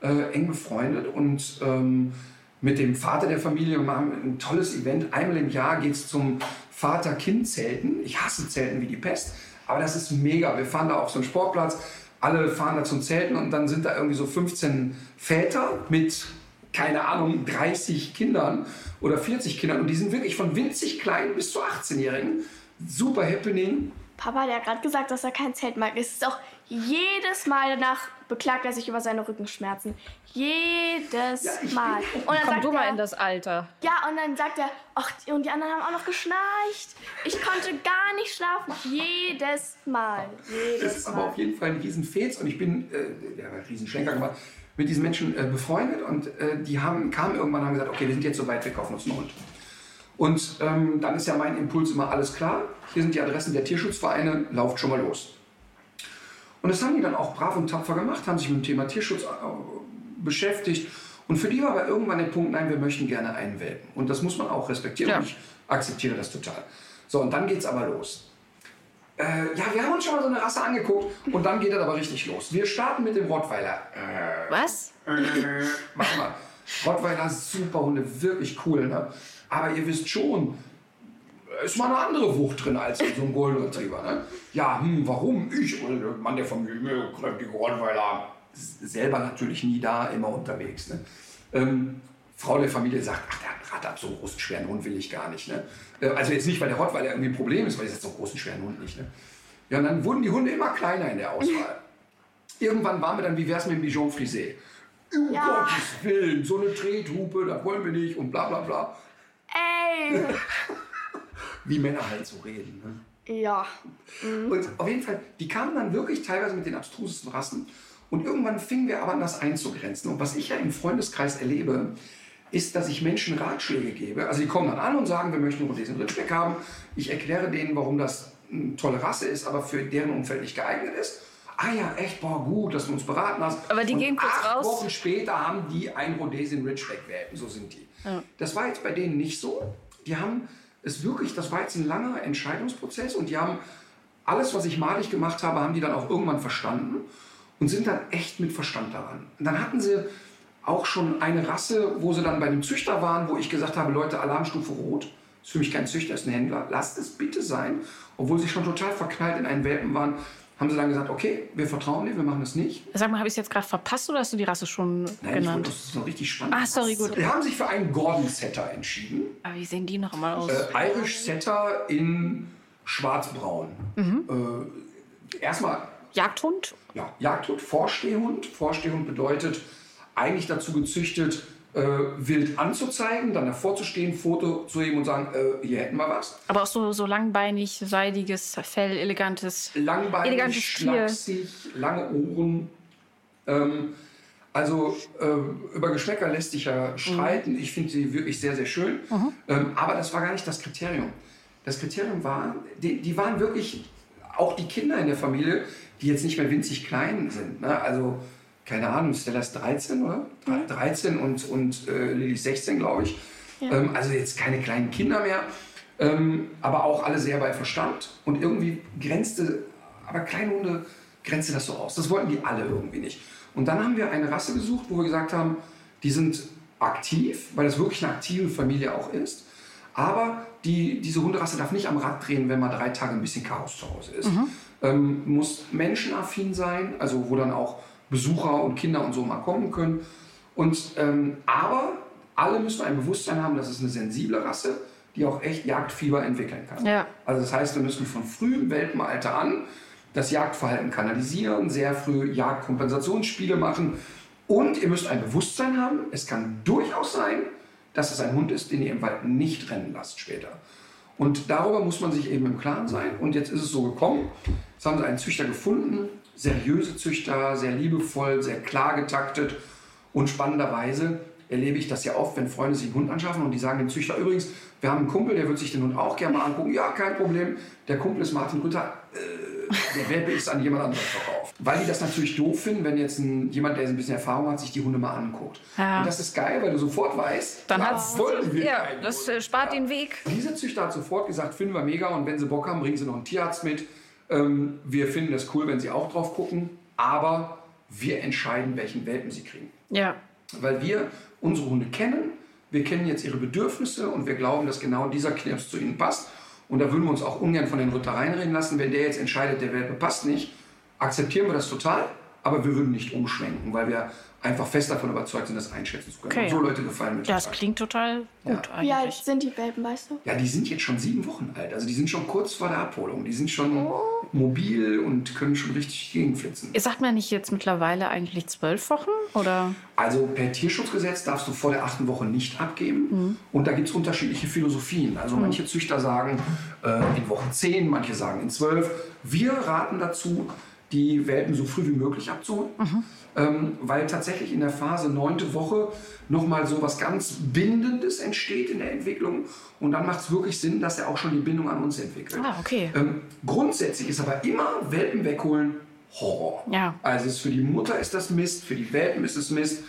äh, eng befreundet und ähm, mit dem Vater der Familie machen wir ein tolles Event. Einmal im Jahr geht es zum Vater-Kind-Zelten. Ich hasse Zelten wie die Pest, aber das ist mega. Wir fahren da auf so einen Sportplatz, alle fahren da zum Zelten und dann sind da irgendwie so 15 Väter mit keine Ahnung, 30 Kindern oder 40 Kindern und die sind wirklich von winzig klein bis zu 18-Jährigen. Super Happening. Papa, der hat gerade gesagt, dass er kein Zelt mag. Es ist auch jedes Mal danach beklagt er sich über seine Rückenschmerzen. Jedes Ja, Mal. bin- Und dann Komm sagt du mal er, in das Alter. Ja, und dann sagt er, ach, und die anderen haben auch noch geschnarcht. Ich konnte gar nicht schlafen. Jedes Mal. Das Jedes ist aber Mal. auf jeden Fall ein Riesenfets und ich bin, äh, der hat einen Riesenschlenker gemacht, mit diesen Menschen äh, befreundet und äh, die haben, kamen irgendwann und haben gesagt, okay, wir sind jetzt so weit, wir kaufen uns einen Hund. Und ähm, dann ist ja mein Impuls immer alles klar. Hier sind die Adressen der Tierschutzvereine, lauft schon mal los. Und das haben die dann auch brav und tapfer gemacht, haben sich mit dem Thema Tierschutz äh, beschäftigt. Und für die war aber irgendwann der Punkt, nein, wir möchten gerne einen Welpen. Und das muss man auch respektieren. Ja. Und ich akzeptiere das total. So, und dann geht es aber los. Äh, ja, wir haben uns schon mal so eine Rasse angeguckt und dann geht es aber richtig los. Wir starten mit dem Rottweiler. Äh, Was? äh, mach mal. Rottweiler, super Hunde, wirklich cool. Ne? Aber ihr wisst schon, ist mal eine andere Wucht drin als in so einem Golden Retriever. Ne? Ja, hm, warum? Ich, der Mann der Familie, kräftige Rottweiler. Selber natürlich nie da, immer unterwegs. Ne? Ähm, Frau der Familie sagt, ach, der hat einen Rad ab, so einen großen, schweren Hund will ich gar nicht. Ne? Äh, Also jetzt nicht, weil der Rottweiler irgendwie ein Problem ist, weil ich jetzt so einen großen, schweren Hund nicht. Ne? Ja, und dann wurden die Hunde immer kleiner in der Auswahl. Irgendwann waren wir dann, wie wär's mit dem Bichon Frisé? Um Ja. Gottes Willen, so eine Trethupe, das wollen wir nicht und bla bla bla. Ey! Wie Männer halt so reden. Ne? ja. Und auf jeden Fall, die kamen dann wirklich teilweise mit den abstrusesten Rassen. Und irgendwann fingen wir aber an, das einzugrenzen. Und was ich ja im Freundeskreis erlebe, ist, dass ich Menschen Ratschläge gebe. Also die kommen dann an und sagen, wir möchten Rhodesian Ridgeback haben. Ich erkläre denen, warum das eine tolle Rasse ist, aber für deren Umfeld nicht geeignet ist. Ah ja, echt, boah, gut, dass du uns beraten hast. Aber die und gehen kurz acht raus. Wochen später haben die ein Rhodesian Ridgeback-Welpen, so sind die. Das war jetzt bei denen nicht so. Die haben es wirklich, das war jetzt ein langer Entscheidungsprozess und die haben alles, was ich malig gemacht habe, haben die dann auch irgendwann verstanden und sind dann echt mit Verstand daran. Und dann hatten sie auch schon eine Rasse, wo sie dann bei einem Züchter waren, wo ich gesagt habe, Leute, Alarmstufe Rot, ist für mich kein Züchter, ist ein Händler, lasst es bitte sein. Obwohl sie schon total verknallt in einen Welpen waren, haben sie dann gesagt, okay, wir vertrauen dir, wir machen das nicht. Sag mal, habe ich es jetzt gerade verpasst oder hast du die Rasse schon Nein, genannt? das ist noch richtig spannend. Ah, sorry, gut. Sie haben sich für einen Gordon Setter entschieden. Aber wie sehen die noch mal aus? Äh, Irish Setter in schwarzbraun. Äh, erstmal Jagdhund? ja, Jagdhund, Vorstehhund. Vorstehhund bedeutet eigentlich dazu gezüchtet, äh, wild anzuzeigen, dann davor zu stehen, Foto zu heben und sagen, äh, hier hätten wir was. Aber auch so, so langbeinig, seidiges Fell, elegantes. Langbeinig, Elegantes Tier. schlachsig, lange Ohren. Ähm, also äh, über Geschmäcker lässt sich ja streiten. Ich finde sie wirklich sehr, sehr schön. Ähm, aber das war gar nicht das Kriterium. Das Kriterium war, die, die waren wirklich, auch die Kinder in der Familie, die jetzt nicht mehr winzig klein sind. Ne? Also, keine Ahnung, Stella ist 13, oder? 13 und, und äh, Lilly ist 16, glaube ich. Ähm, also jetzt keine kleinen Kinder mehr. Ähm, aber auch alle sehr bei Verstand. Und irgendwie grenzte, aber kleine Hunde grenzte das so aus. Das wollten die alle irgendwie nicht. Und dann haben wir eine Rasse gesucht, wo wir gesagt haben, die sind aktiv, weil das wirklich eine aktive Familie auch ist. Aber die, diese Hunderasse darf nicht am Rad drehen, wenn mal drei Tage ein bisschen Chaos zu Hause ist. Ähm, muss menschenaffin sein, also wo dann auch Besucher und Kinder und so mal kommen können. Und, ähm, aber alle müssen ein Bewusstsein haben, dass es eine sensible Rasse, die auch echt Jagdfieber entwickeln kann. Ja. Also das heißt, wir müssen von frühem Welpenalter an das Jagdverhalten kanalisieren, sehr früh Jagdkompensationsspiele machen. Und ihr müsst ein Bewusstsein haben, es kann durchaus sein, dass es ein Hund ist, den ihr im Wald nicht rennen lasst später. Und darüber muss man sich eben im Klaren sein. Und jetzt ist es so gekommen. Jetzt haben sie einen Züchter gefunden, seriöse Züchter, sehr liebevoll, sehr klar getaktet. Und spannenderweise erlebe ich das ja oft, wenn Freunde sich einen Hund anschaffen und die sagen dem Züchter übrigens, wir haben einen Kumpel, der wird sich den Hund auch gerne mal angucken. Ja, kein Problem. Der Kumpel ist Martin Rütter. Äh, der Welpe ist an jemand anderes verkauft. Weil die das natürlich doof finden, wenn jetzt ein, jemand, der ein bisschen Erfahrung hat, sich die Hunde mal anguckt. Ja. Und das ist geil, weil du sofort weißt, Dann da hat's. wollen wir Ja, das äh, spart den Weg. Dieser Züchter hat sofort gesagt, finden wir mega und wenn sie Bock haben, bringen sie noch einen Tierarzt mit. Ähm, wir finden das cool, wenn sie auch drauf gucken, aber wir entscheiden, welchen Welpen sie kriegen. Ja. Weil wir unsere Hunde kennen, wir kennen jetzt ihre Bedürfnisse und wir glauben, dass genau dieser Knirps zu ihnen passt. Und da würden wir uns auch ungern von den Ritter reinreden lassen. Wenn der jetzt entscheidet, der Welpe passt nicht, akzeptieren wir das total, aber wir würden nicht umschwenken, weil wir einfach fest davon überzeugt sind, das einschätzen zu können. Okay. Und so Leute gefallen mir Das total. klingt total gut Wie alt sind die Welpen, weißt du? Ja, die sind jetzt schon sieben Wochen alt. Also die sind schon kurz vor der Abholung. Die sind schon mobil und können schon richtig gegenflitzen. Ihr sagt mir nicht jetzt mittlerweile eigentlich zwölf Wochen? Oder? Also per Tierschutzgesetz darfst du vor der achten Woche nicht abgeben. Und da gibt es unterschiedliche Philosophien. Also manche Züchter sagen äh, in Woche 10, manche sagen in 12. Wir raten dazu, die Welpen so früh wie möglich abzuholen. Ähm, weil tatsächlich in der Phase neunte Woche nochmal so was ganz Bindendes entsteht in der Entwicklung. Und dann macht es wirklich Sinn, dass er auch schon die Bindung an uns entwickelt. Ah, okay. Ähm, grundsätzlich ist aber immer Welpen wegholen Horror. Ja. Also für die Mutter ist das Mist, für die Welpen ist es Mist.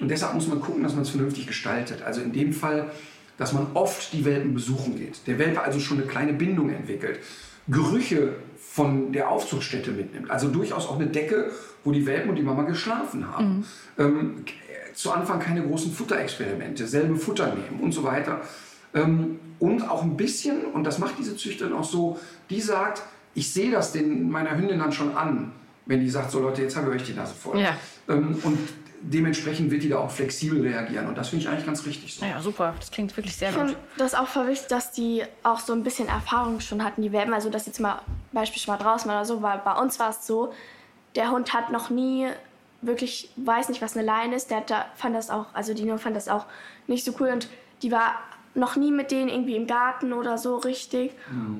Und deshalb muss man gucken, dass man es vernünftig gestaltet. Also in dem Fall, dass man oft die Welpen besuchen geht. Der Welpe also schon eine kleine Bindung entwickelt. Gerüche von der Aufzuchtstätte mitnimmt. Also durchaus auch eine Decke, wo die Welpen und die Mama geschlafen haben. Ähm, zu Anfang keine großen Futterexperimente, selbe Futter nehmen und so weiter. Ähm, und auch ein bisschen, und das macht diese Züchterin auch so, die sagt, ich sehe das den, meiner Hündin dann schon an, wenn die sagt, so Leute, jetzt haben wir euch die Nase voll. Ja. Ähm, und dementsprechend wird die da auch flexibel reagieren. Und das finde ich eigentlich ganz richtig so. Ja, super. Das klingt wirklich sehr Ich gut. finde das auch voll wichtig, dass die auch so ein bisschen Erfahrung schon hatten, die Welpen. Also das jetzt mal beispielsweise mal draußen oder so, weil bei uns war es so, der Hund hat noch nie wirklich, weiß nicht, was eine Leine ist. Der hat da, fand das auch, also die Nino fand das auch nicht so cool und die war noch nie mit denen irgendwie im Garten oder so richtig.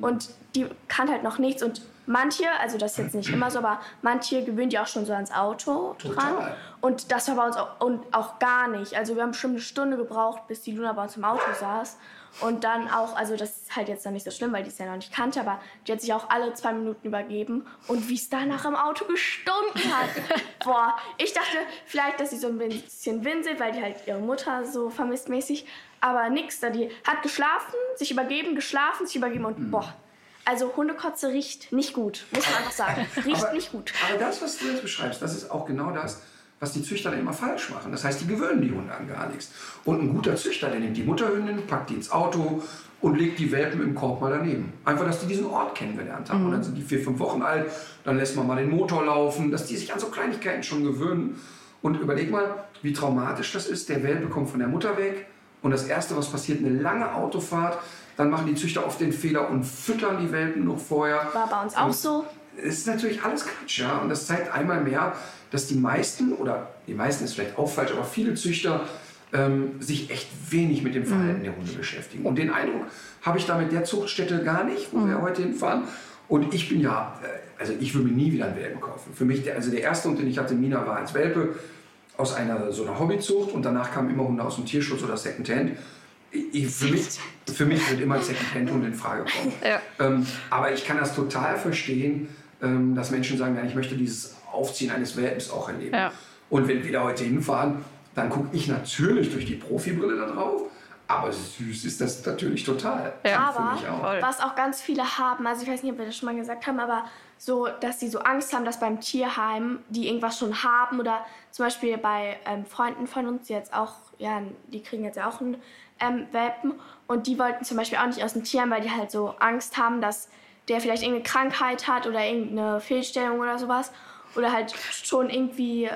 Und die kann halt noch nichts und manche, also das ist jetzt nicht immer so, aber manche gewöhnen die auch schon so ans Auto dran. Total. Und das war bei uns auch, und auch gar nicht. Also wir haben bestimmt eine Stunde gebraucht, bis die Luna bei uns im Auto saß. Und dann auch, also das ist halt jetzt noch nicht so schlimm, weil die es ja noch nicht kannte, aber die hat sich auch alle zwei Minuten übergeben. Und wie es danach im Auto gestunken hat. Boah, ich dachte vielleicht, dass sie so ein bisschen winselt, weil die halt ihre Mutter so vermisst mäßig. Aber nix, da die hat geschlafen, sich übergeben, geschlafen, sich übergeben und boah. Also Hundekotze riecht nicht gut, muss man einfach sagen. Riecht aber, nicht gut. Aber das, was du jetzt beschreibst, das ist auch genau das, was die Züchter dann immer falsch machen. Das heißt, die gewöhnen die Hunde an gar nichts. Und ein guter Züchter, der nimmt die Mutterhündin, packt die ins Auto und legt die Welpen im Korb mal daneben. Einfach, dass die diesen Ort kennengelernt haben. Und dann sind die vier, fünf Wochen alt, dann lässt man mal den Motor laufen, dass die sich an so Kleinigkeiten schon gewöhnen. Und überleg mal, wie traumatisch das ist. Der Welpe kommt von der Mutter weg und das Erste, was passiert, eine lange Autofahrt. Dann machen die Züchter oft den Fehler und füttern die Welpen noch vorher. War bei uns auch so. Es ist natürlich alles Quatsch, ja. Und das zeigt einmal mehr, dass die meisten, oder die meisten ist vielleicht auch falsch, aber viele Züchter ähm, sich echt wenig mit dem Verhalten der Hunde beschäftigen. Und den Eindruck habe ich da mit der Zuchtstätte gar nicht, wo wir heute hinfahren. Und ich bin ja, äh, also ich würde mir nie wieder einen Welpen kaufen. Für mich, der, also der erste Hund, den ich hatte, Mina, war als Welpe aus einer so einer Hobbyzucht und danach kamen immer Hunde aus dem Tierschutz oder Secondhand. Ich, für, mich, für mich wird immer ein Secondhand-Hund in Frage kommen. Ja. Ähm, aber ich kann das total verstehen, ähm, dass Menschen sagen, ja, ich möchte dieses Aufziehen eines Welpens auch erleben. Ja. Und wenn wir da heute hinfahren, dann gucke ich natürlich durch die Profibrille da drauf. Aber süß ist das natürlich total. Ja. Aber auch. Was auch ganz viele haben, also ich weiß nicht, ob wir das schon mal gesagt haben, aber so, dass sie so Angst haben, dass beim Tierheim die irgendwas schon haben oder zum Beispiel bei ähm, Freunden von uns, die jetzt auch, ja, die kriegen jetzt ja auch einen ähm, Welpen und die wollten zum Beispiel auch nicht aus dem Tierheim, weil die halt so Angst haben, dass der vielleicht irgendeine Krankheit hat oder irgendeine Fehlstellung oder sowas oder halt schon irgendwie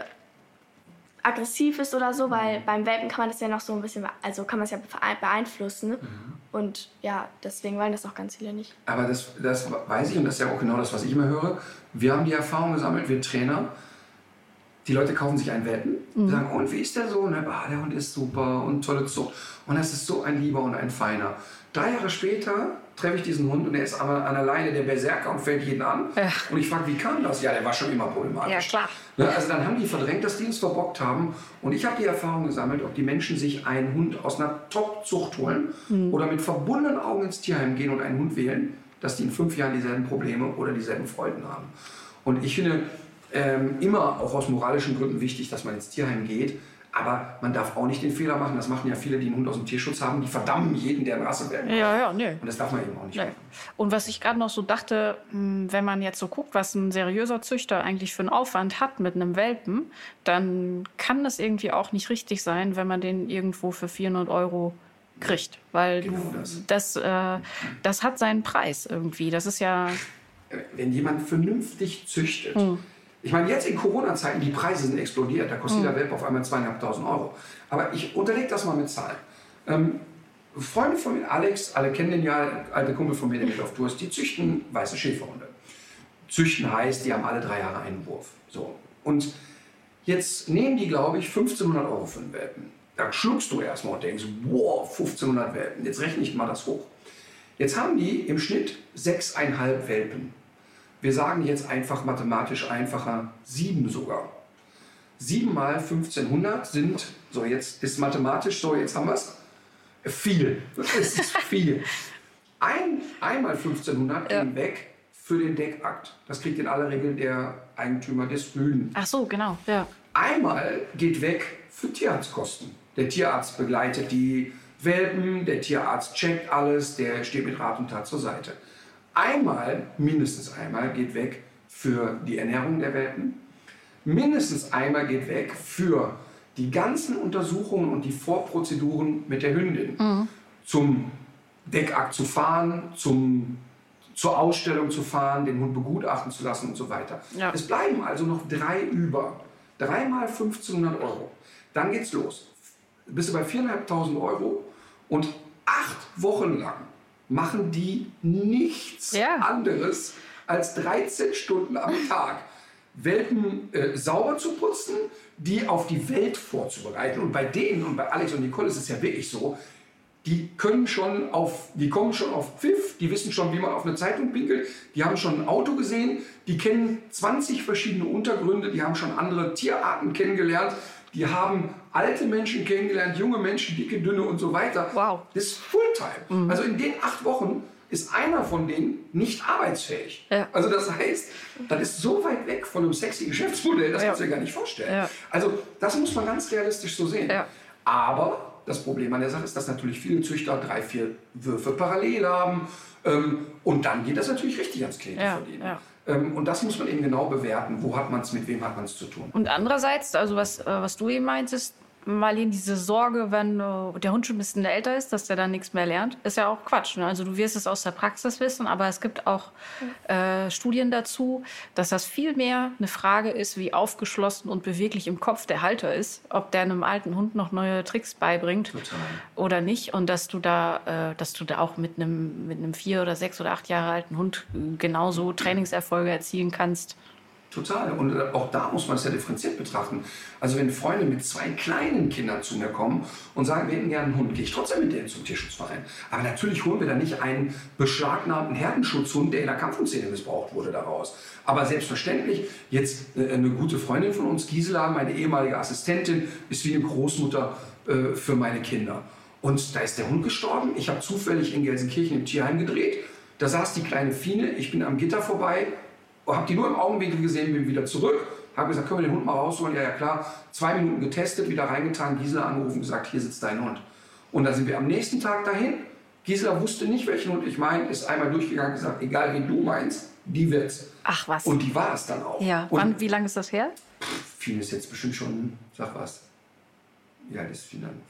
aggressiv ist oder so, weil beim Welpen kann man das ja noch so ein bisschen, also kann man es ja bee- beeinflussen. Und ja, deswegen wollen das auch ganz viele nicht. Aber das, das weiß ich und das ist ja auch genau das, was ich immer höre. Wir haben die Erfahrung gesammelt, wir Trainer. Die Leute kaufen sich einen Welpen, sagen, und wie ist der so? Und dann, ah, der Hund ist super und tolle Zucht. Und das ist so ein lieber und ein feiner. Drei Jahre später treffe ich diesen Hund und er ist aber an der Leine der Berserker und fällt jeden an. Ja. Und ich frage, wie kam das? Ja, der war schon immer problematisch. Ja, klar. Ne, also dann haben die verdrängt, dass die uns verbockt haben. Und ich habe die Erfahrung gesammelt, ob die Menschen sich einen Hund aus einer Top-Zucht holen oder mit verbundenen Augen ins Tierheim gehen und einen Hund wählen, dass die in fünf Jahren dieselben Probleme oder dieselben Freuden haben. Und ich finde ähm, immer auch aus moralischen Gründen wichtig, dass man ins Tierheim geht. Aber man darf auch nicht den Fehler machen, das machen ja viele, die einen Hund aus dem Tierschutz haben, die verdammen jeden, der Rassewelpen hat. Ja, ja, nee. Und das darf man eben auch nicht Nee. machen. Und was ich gerade noch so dachte, mh, wenn man jetzt so guckt, was ein seriöser Züchter eigentlich für einen Aufwand hat mit einem Welpen, dann kann das irgendwie auch nicht richtig sein, wenn man den irgendwo für 400 Euro kriegt. Weil Genau du, das. das, äh, das hat seinen Preis irgendwie. Das ist ja, wenn jemand vernünftig züchtet. Ich meine, jetzt in Corona-Zeiten, die Preise sind explodiert. Da kostet jeder Welpe auf einmal zweieinhalbtausend Euro. Aber ich unterlege das mal mit Zahlen. Ähm, Freunde von mir, Alex, alle kennen den ja, alte Kumpel von mir, der mit auf Tour ist, die züchten weiße Schäferhunde. Züchten heißt, die haben alle drei Jahre einen Wurf. So. Und jetzt nehmen die, glaube ich, 1500 Euro für einen Welpen. Da schluckst du erstmal und denkst, wow, 1500 Welpen. Jetzt rechne ich mal das hoch. Jetzt haben die im Schnitt sechseinhalb Welpen. Wir sagen jetzt einfach mathematisch einfacher, sieben sogar. Sieben mal 1500 sind, so jetzt ist mathematisch, so jetzt haben wir es, viel. Es ist viel. Ein, einmal 1500 Ja. weg für den Deckakt. Das kriegt in aller Regel der Eigentümer des Rüden. ach so, genau, ja. Einmal geht weg für Tierarztkosten. Der Tierarzt begleitet die Welpen, der Tierarzt checkt alles, der steht mit Rat und Tat zur Seite. Einmal, mindestens einmal, geht weg für die Ernährung der Welpen. Mindestens einmal geht weg für die ganzen Untersuchungen und die Vorprozeduren mit der Hündin. Zum Deckakt zu fahren, zum, zur Ausstellung zu fahren, den Hund begutachten zu lassen und so weiter. Ja. Es bleiben also noch drei über. Dreimal 1500 Euro. Dann geht's los. Bist du bei 4.500 Euro und acht Wochen lang machen die nichts Ja. anderes als 13 Stunden am Tag. Welpen äh, sauber zu putzen, die auf die Welt vorzubereiten. Und bei denen und bei Alex und Nicole ist es ja wirklich so, die können schon auf, die kommen schon auf Pfiff, die wissen schon, wie man auf eine Zeitung pinkelt, die haben schon ein Auto gesehen, die kennen 20 verschiedene Untergründe, die haben schon andere Tierarten kennengelernt, die haben alte Menschen kennengelernt, junge Menschen, dicke, dünne und so weiter. Wow. Das ist Fulltime. Also in den acht Wochen ist einer von denen nicht arbeitsfähig. Ja. Also das heißt, das ist so weit weg von einem sexy Geschäftsmodell, das Ja. kannst du dir gar nicht vorstellen. Ja. Also das muss man ganz realistisch so sehen. Ja. Aber das Problem an der Sache ist, dass natürlich viele Züchter drei, vier Würfe parallel haben. Ähm, und dann geht das natürlich richtig ans Ja, verdienen. Ähm, und das muss man eben genau bewerten. Wo hat man es, mit wem hat man es zu tun? Und andererseits, also was, äh, was du eben meintest, Marlene, diese Sorge, wenn äh, der Hund schon ein bisschen älter ist, dass der dann nichts mehr lernt, ist ja auch Quatsch. Ne? Also du wirst es aus der Praxis wissen, aber es gibt auch äh, Studien dazu, dass das viel mehr eine Frage ist, wie aufgeschlossen und beweglich im Kopf der Halter ist, ob der einem alten Hund noch neue Tricks beibringt Total. oder nicht und dass du da, äh, dass du da auch mit einem mit einem vier oder sechs oder acht Jahre alten Hund äh, genauso Trainingserfolge erzielen kannst. Total. Und äh, auch da muss man es ja differenziert betrachten. Also wenn Freunde mit zwei kleinen Kindern zu mir kommen und sagen, wir hätten gerne einen Hund, gehe ich trotzdem mit denen zum Tierschutzverein. Aber natürlich holen wir da nicht einen beschlagnahmten Herdenschutzhund, der in der Kampfunszene missbraucht wurde, daraus. Aber selbstverständlich, jetzt äh, eine gute Freundin von uns, Gisela, meine ehemalige Assistentin, ist wie eine Großmutter äh, für meine Kinder. Und da ist der Hund gestorben. Ich habe zufällig in Gelsenkirchen im Tierheim gedreht. Da saß die kleine Fine, ich bin am Gitter vorbei, habe die nur im Augenwinkel gesehen, bin wieder zurück, habe gesagt, können wir den Hund mal rausholen? Ja, ja, klar. Zwei Minuten getestet, wieder reingetan, Gisela angerufen, gesagt, hier sitzt dein Hund. Und da sind wir am nächsten Tag dahin. Gisela wusste nicht, welchen Hund ich meine, ist einmal durchgegangen und gesagt, egal wen du meinst, die wird's. Ach was. Und die war es dann auch. ja, und wann, wie lange ist das her? Fien ist jetzt bestimmt schon, sag was, ja, das ist Fien dann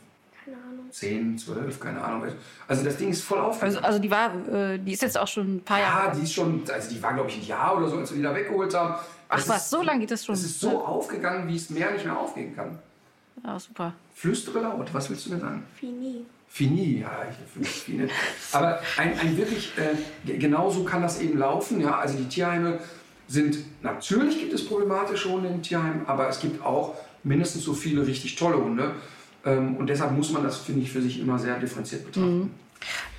Keine Ahnung. 10, 12, keine Ahnung. Also das Ding ist voll aufgegangen. Also, also die war, äh, die ist jetzt auch schon ein paar ja, Jahre. die ist schon, also die war glaube ich ein Jahr oder so, als wir die da weggeholt haben. Ach Das was, ist- so lange geht das schon. Es ist so aufgegangen, wie es mehr nicht mehr aufgehen kann. Ja, super. Flüstere laut, was willst du mir sagen? Fini. Fini, ja, ich finde Fini. Aber ein, ein wirklich, äh, ge- genauso kann das eben laufen. Ja, also die Tierheime sind, natürlich gibt es problematische Hunde in Tierheimen, aber es gibt auch mindestens so viele richtig tolle Hunde. Ähm, und deshalb muss man das, finde ich, für sich immer sehr differenziert betrachten.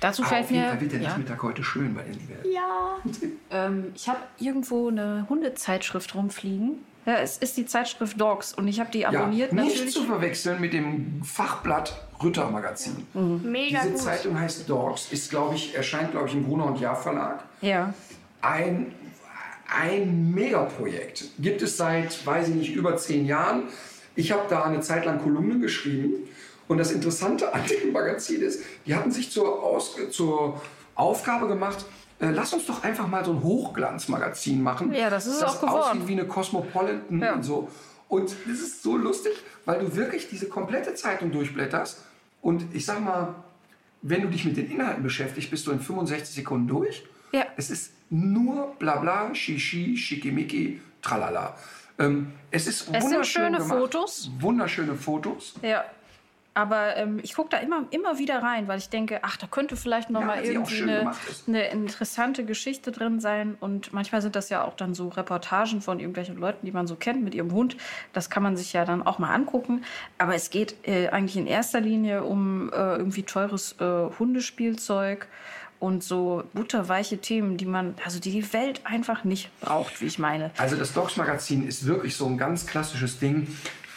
Dazu Aber fällt auf jeden mir. Fall wird der ja, Nachmittag heute schön bei den Welpen. Ja. ähm, ich habe irgendwo eine Hundezeitschrift rumfliegen. Ja, es ist die Zeitschrift Dogs und ich habe die Ja, abonniert nicht natürlich. zu verwechseln mit dem Fachblatt Rütter Magazin. Mega Diese gut. Zeitung heißt Dogs, ist, glaube ich, erscheint, glaube ich, im Gruner und Jahr Verlag. Ja. Ein, ein Megaprojekt. Gibt es seit, weiß ich nicht, über zehn Jahren. Ich habe da eine Zeit lang Kolumnen geschrieben. Und das Interessante an dem Magazin ist, die hatten sich zur, Aus zur Aufgabe gemacht, äh, lass uns doch einfach mal so ein Hochglanzmagazin machen. Ja, das ist es das auch geworden. aussieht wie eine Cosmopolitan Ja. und so. Und das ist so lustig, weil du wirklich diese komplette Zeitung durchblätterst. Und ich sag mal, wenn du dich mit den Inhalten beschäftigst, bist du in 65 Sekunden durch. Ja. Es ist nur Blabla, Shishi, Schickimicki, Tralala. Ähm, es ist sind wunderschön schöne gemacht. Fotos. Wunderschöne Fotos. Ja. Aber ähm, ich gucke da immer, immer wieder rein, weil ich denke, ach, da könnte vielleicht noch Ja, mal irgendwie eine, eine interessante Geschichte drin sein. Und manchmal sind das ja auch dann so Reportagen von irgendwelchen Leuten, die man so kennt mit ihrem Hund. Das kann man sich ja dann auch mal angucken. Aber es geht äh, eigentlich in erster Linie um äh, irgendwie teures äh, Hundespielzeug und so butterweiche Themen, die man, also die die Welt einfach nicht braucht, wie ich meine. Also das Dogs Magazin ist wirklich so ein ganz klassisches Ding,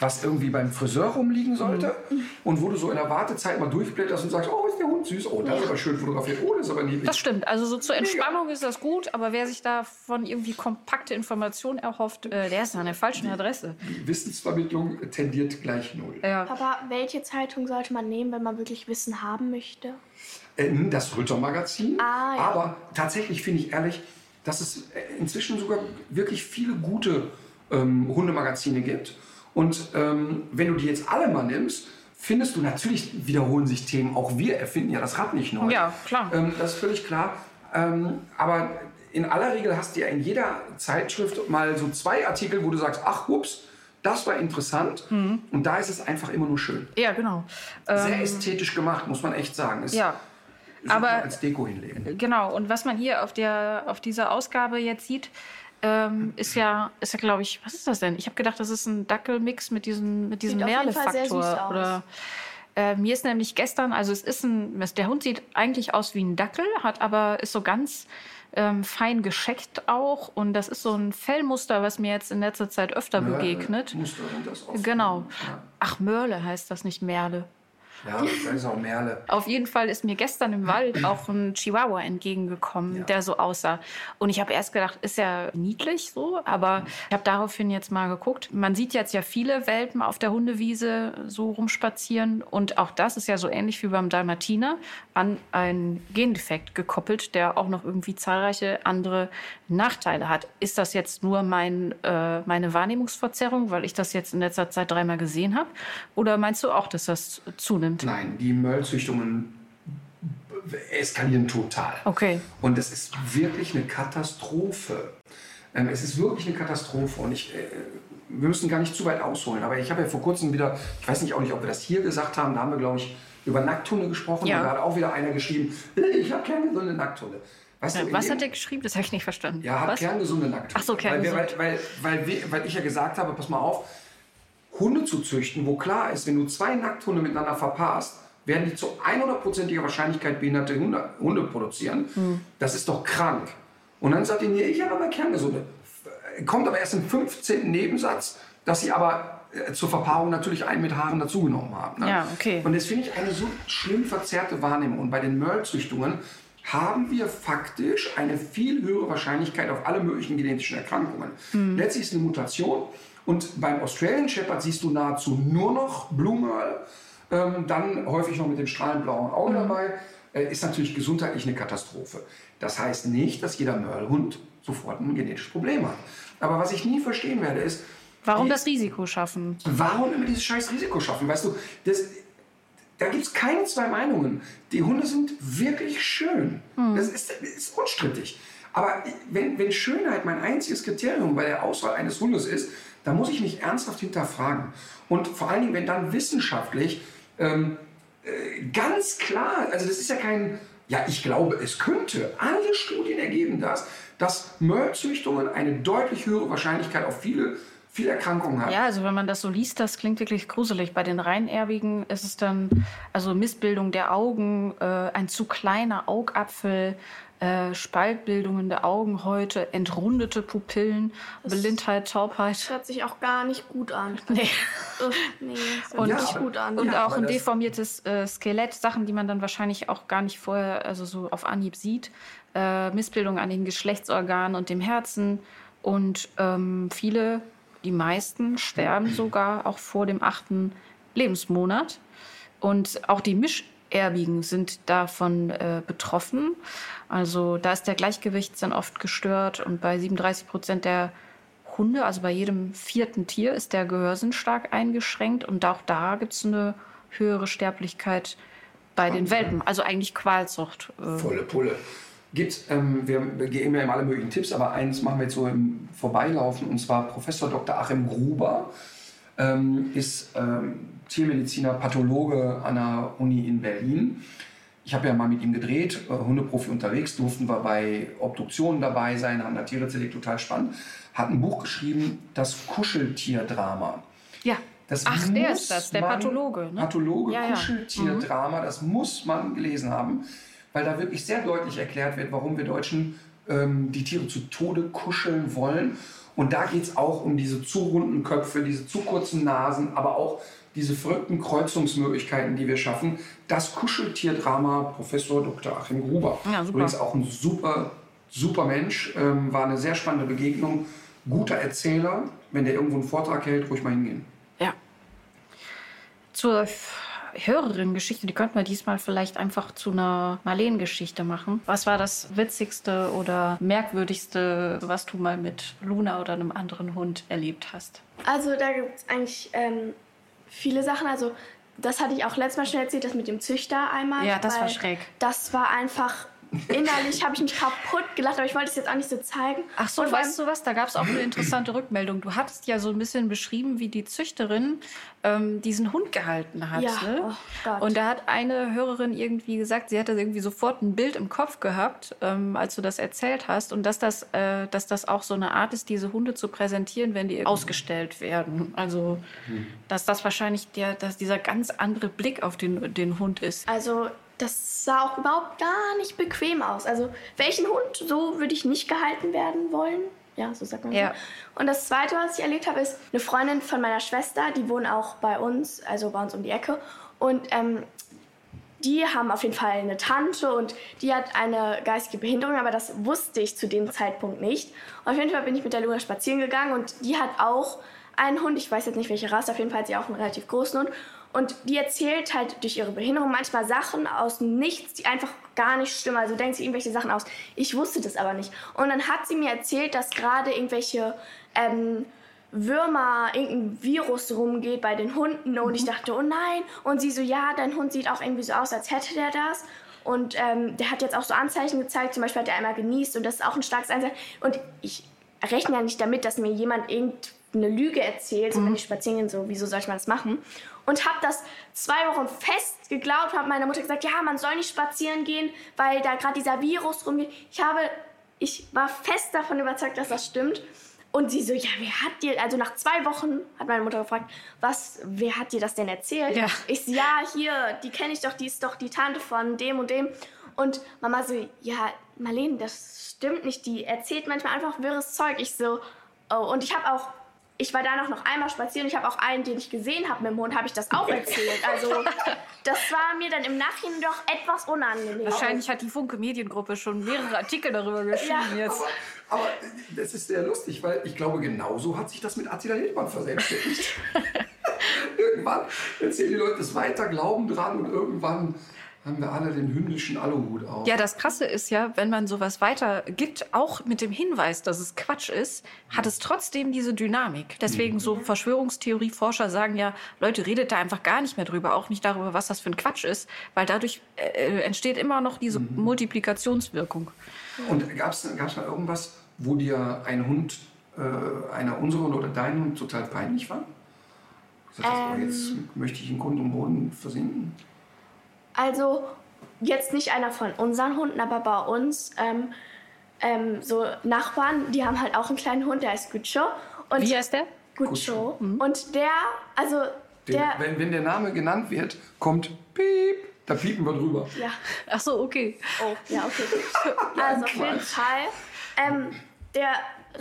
was irgendwie beim Friseur rumliegen sollte Mhm. und wo du so in der Wartezeit mal durchblätterst und sagst, oh, ist der Hund süß, oh, das ist aber schön fotografiert, oh, das ist aber niedlich. Das stimmt. Also so zur Entspannung ist das gut, aber wer sich davon irgendwie kompakte Informationen erhofft, äh, der ist an der falschen Adresse. Die Wissensvermittlung tendiert gleich null. Ja. Papa, welche Zeitung sollte man nehmen, wenn man wirklich Wissen haben möchte? Das Rütter-Magazin. Ah, ja. Aber tatsächlich finde ich ehrlich, dass es inzwischen sogar wirklich viele gute ähm, Hundemagazine gibt. Und ähm, wenn du die jetzt alle mal nimmst, findest du, natürlich wiederholen sich Themen. Auch wir erfinden ja das Rad nicht neu. Ja, klar. Ähm, das ist völlig klar. Ähm, aber in aller Regel hast du ja in jeder Zeitschrift mal so zwei Artikel, wo du sagst, ach, ups, das war interessant. Mhm. Und da ist es einfach immer nur schön. Ja, genau. Sehr Ähm, ästhetisch gemacht, muss man echt sagen. Ist ja. Aber- als Deko hinlegen. Genau, und was man hier auf, der, auf dieser Ausgabe jetzt sieht, ähm, ist ja, ist ja glaube ich, was ist das denn? Ich habe gedacht, das ist ein Dackelmix mit diesem, mit diesem Merle-Faktor. Oder äh, mir ist nämlich gestern, also es ist ein, der Hund sieht eigentlich aus wie ein Dackel, hat aber ist so ganz ähm, fein gescheckt auch und das ist so ein Fellmuster, was mir jetzt in letzter Zeit öfter begegnet. Muster sind das oft. Genau. Ja, Ach, Mörle heißt das nicht Merle. Ja das ist auch Merle. Auf jeden Fall ist mir gestern im Wald auch ein Chihuahua entgegengekommen, Ja. der so aussah. Und ich habe erst gedacht, ist ja niedlich so, aber ich habe daraufhin jetzt mal geguckt. Man sieht jetzt ja viele Welpen auf der Hundewiese so rumspazieren und auch das ist ja so ähnlich wie beim Dalmatiner an einen Gendefekt gekoppelt, der auch noch irgendwie zahlreiche andere Nachteile hat. Ist das jetzt nur mein, äh, meine Wahrnehmungsverzerrung, weil ich das jetzt in letzter Zeit dreimal gesehen habe? Oder meinst du auch, dass das zunimmt? Nein, die Möllzüchtungen eskalieren total. Okay. Und es ist wirklich eine Katastrophe. Ähm, es ist wirklich eine Katastrophe. Und ich, äh, wir müssen gar nicht zu weit ausholen. Aber ich habe ja vor kurzem wieder, ich weiß nicht auch nicht, ob wir das hier gesagt haben, da haben wir, glaube ich, über Nackthunde gesprochen. Ja. Da hat auch wieder einer geschrieben, "Äh, ich habe kerngesunde Nackthunde. Weißt du, Was hat der geschrieben? Das habe ich nicht verstanden. Ja, hat Was? kerngesunde Nackthunde. Ach so, Weil, weil, kerngesund. weil, weil, wir- weil ich ja gesagt habe, pass mal auf, Hunde zu züchten, wo klar ist, wenn du zwei Nackthunde miteinander verpaarst, werden die zu 100%iger Wahrscheinlichkeit behinderte Hunde, Hunde produzieren. Hm. Das ist doch krank. Und dann sagt ihr, nee, ich habe aber kerngesunde. Kommt aber erst im 15. Nebensatz, dass sie aber äh, zur Verpaarung natürlich einen mit Haaren dazugenommen haben. Ne? Ja, okay. Und das finde ich eine so schlimm verzerrte Wahrnehmung. Und bei den Merle-Züchtungen haben wir faktisch eine viel höhere Wahrscheinlichkeit auf alle möglichen genetischen Erkrankungen. Mhm. Letztlich ist es eine Mutation. Und beim Australian Shepherd siehst du nahezu nur noch Blue Merle. Ähm, dann häufig noch mit dem strahlend blauen Auge dabei. Äh, ist natürlich gesundheitlich eine Katastrophe. Das heißt nicht, dass jeder Merle-Hund sofort ein genetisches Problem hat. Aber was ich nie verstehen werde, ist, Warum die- das Risiko schaffen? Warum immer dieses scheiß Risiko schaffen? Weißt du, das, da gibt es keine zwei Meinungen. Die Hunde sind wirklich schön. Das ist, das ist unstrittig. Aber wenn, wenn Schönheit mein einziges Kriterium bei der Auswahl eines Hundes ist, dann muss ich mich ernsthaft hinterfragen. Und vor allen Dingen, wenn dann wissenschaftlich ähm, äh, ganz klar, also das ist ja kein, ja, ich glaube, es könnte. Alle Studien ergeben das, dass Möllzüchtungen eine deutlich höhere Wahrscheinlichkeit auf viele, viele Erkrankungen hat. Ja, also wenn man das so liest, das klingt wirklich gruselig. Bei den Reinerbigen ist es dann also Missbildung der Augen, äh, ein zu kleiner Augapfel, äh, Spaltbildungen der Augenhäute, entrundete Pupillen, Blindheit, Taubheit. Das hört sich auch gar nicht gut an. Nee. Uff, nee, das hört Und- sich gut an. Und Ja, auch ein das- deformiertes äh, Skelett, Sachen, die man dann wahrscheinlich auch gar nicht vorher, also so auf Anhieb sieht. Äh, Missbildung an den Geschlechtsorganen und dem Herzen. Und ähm, viele, die meisten, sterben sogar auch vor dem achten Lebensmonat. Und auch die Mischerbigen sind davon äh, betroffen. Also da ist der Gleichgewichtssinn oft gestört und bei 37 Prozent der Hunde, also bei jedem vierten Tier, ist der Gehörsinn stark eingeschränkt und auch da gibt es eine höhere Sterblichkeit bei den Welpen. Also eigentlich Qualzucht. Äh, Volle Pulle. Gibt's, ähm, wir geben ja immer alle möglichen Tipps, aber eins machen wir jetzt so im Vorbeilaufen und zwar Professor Dr. Achim Gruber ähm, ist ähm, Tiermediziner, Pathologe an der Uni in Berlin. Ich habe ja mal mit ihm gedreht, äh, Hundeprofi unterwegs, durften wir bei Obduktionen dabei sein, haben da Tiere zerlegt, total spannend. Hat ein Buch geschrieben, das Kuscheltierdrama. ja. Das Ach, der ist das, der man- Pathologe. Ne? Pathologe, Ja, ja. Kuscheltierdrama, das muss man gelesen haben, weil da wirklich sehr deutlich erklärt wird, warum wir Deutschen ähm, die Tiere zu Tode kuscheln wollen. Und da geht es auch um diese zu runden Köpfe, diese zu kurzen Nasen, aber auch diese verrückten Kreuzungsmöglichkeiten, die wir schaffen. Das Kuscheltierdrama Professor Dr. Achim Gruber. Ja, super. Übrigens auch ein super, super Mensch. Ähm, war eine sehr spannende Begegnung. Guter Erzähler. Wenn der irgendwo einen Vortrag hält, ruhig mal hingehen. Ja. Zur höheren Geschichte, die könnten wir diesmal vielleicht einfach zu einer Marleen-Geschichte machen. Was war das Witzigste oder Merkwürdigste, was du mal mit Luna oder einem anderen Hund erlebt hast? Also da gibt es eigentlich ähm, viele Sachen. Also das hatte ich auch letztes Mal schon erzählt, das mit dem Züchter einmal. Ja, das war schräg. Das war einfach, innerlich habe ich mich kaputt gelacht, aber ich wollte es jetzt auch nicht so zeigen. Ach so, Und vor allem- weißt du was? Da gab es auch eine interessante Rückmeldung. Du hattest ja so ein bisschen beschrieben, wie die Züchterin ähm, diesen Hund gehalten hat. Ja, ne? oh. Und da hat eine Hörerin irgendwie gesagt, sie hatte irgendwie sofort ein Bild im Kopf gehabt, ähm, als du das erzählt hast. Und dass das, äh, dass das auch so eine Art ist, diese Hunde zu präsentieren, wenn die ausgestellt werden. Also, dass das wahrscheinlich der, dass dieser ganz andere Blick auf den, den Hund ist. Also, das sah auch überhaupt gar nicht bequem aus. Also, welchen Hund, so würde ich nicht gehalten werden wollen. Ja, so sagt man Ja. so. Und das Zweite, was ich erlebt habe, ist eine Freundin von meiner Schwester, die wohnen auch bei uns, also bei uns um die Ecke. Und ähm, die haben auf jeden Fall eine Tante und die hat eine geistige Behinderung, aber das wusste ich zu dem Zeitpunkt nicht. Auf jeden Fall bin ich mit der Luna spazieren gegangen und die hat auch einen Hund, ich weiß jetzt nicht welche Rasse, auf jeden Fall hat sie auch einen relativ großen Hund. Und die erzählt halt durch ihre Behinderung manchmal Sachen aus Nichts, die einfach gar nicht stimmen. Also denkt sie irgendwelche Sachen aus. Ich wusste das aber nicht. Und dann hat sie mir erzählt, dass gerade irgendwelche ähm, Würmer, irgendein Virus rumgeht bei den Hunden. Und ich dachte, oh nein. Und sie so, ja, dein Hund sieht auch irgendwie so aus, als hätte der das. Und ähm, der hat jetzt auch so Anzeichen gezeigt. Zum Beispiel hat er einmal genießt und das ist auch ein starkes Anzeichen. Und ich rechne ja nicht damit, dass mir jemand irgendeine Lüge erzählt, so wenn ich spazieren gehe, so, wieso soll ich mal das machen? Und habe das zwei Wochen fest geglaubt, habe meiner Mutter gesagt, ja, man soll nicht spazieren gehen, weil da gerade dieser Virus rumgeht. Ich habe, ich war fest davon überzeugt, dass das stimmt. Und sie so, ja, wer hat dir, also nach zwei Wochen hat meine Mutter gefragt, was, wer hat dir das denn erzählt? Ja. Ich so, ja, hier, die kenne ich doch, die ist doch die Tante von dem und dem. Und Mama so, ja, Marlene, das stimmt nicht, die erzählt manchmal einfach wirres Zeug. Ich so, oh, und ich habe auch, ich war danach noch einmal spazieren, ich habe auch einen, den ich gesehen habe mit dem Hund, habe ich das auch erzählt. Also, das war mir dann im Nachhinein doch etwas unangenehm. Wahrscheinlich hat die Funke Mediengruppe schon mehrere Artikel darüber geschrieben Ja. jetzt. Aber das ist sehr lustig, weil ich glaube, genauso hat sich das mit Attila Hildmann verselbstständigt. irgendwann erzählen die Leute es weiter, glauben dran und irgendwann haben wir alle den hündischen Aluhut auf. Ja, das Krasse ist ja, wenn man sowas weitergibt, auch mit dem Hinweis, dass es Quatsch ist, hat es trotzdem diese Dynamik. Deswegen so Verschwörungstheorieforscher sagen ja, Leute, redet da einfach gar nicht mehr drüber, auch nicht darüber, was das für ein Quatsch ist, weil dadurch äh, entsteht immer noch diese Multiplikationswirkung. Und gab es mal irgendwas, wo dir ein Hund, äh, einer unserer oder dein Hund total peinlich war? Gesagt hast, oh, jetzt möchte ich in Grund und Boden versinken. Also jetzt nicht einer von unseren Hunden, aber bei uns ähm, ähm, so Nachbarn, die haben halt auch einen kleinen Hund, der heißt Guccio. Und Wie heißt der? Guccio. Und der, also Den, der, wenn, wenn der Name genannt wird, kommt Piep, da piepen wir drüber. ja, Ach so, okay. oh, ja, okay. Also auf jeden Fall, ähm, der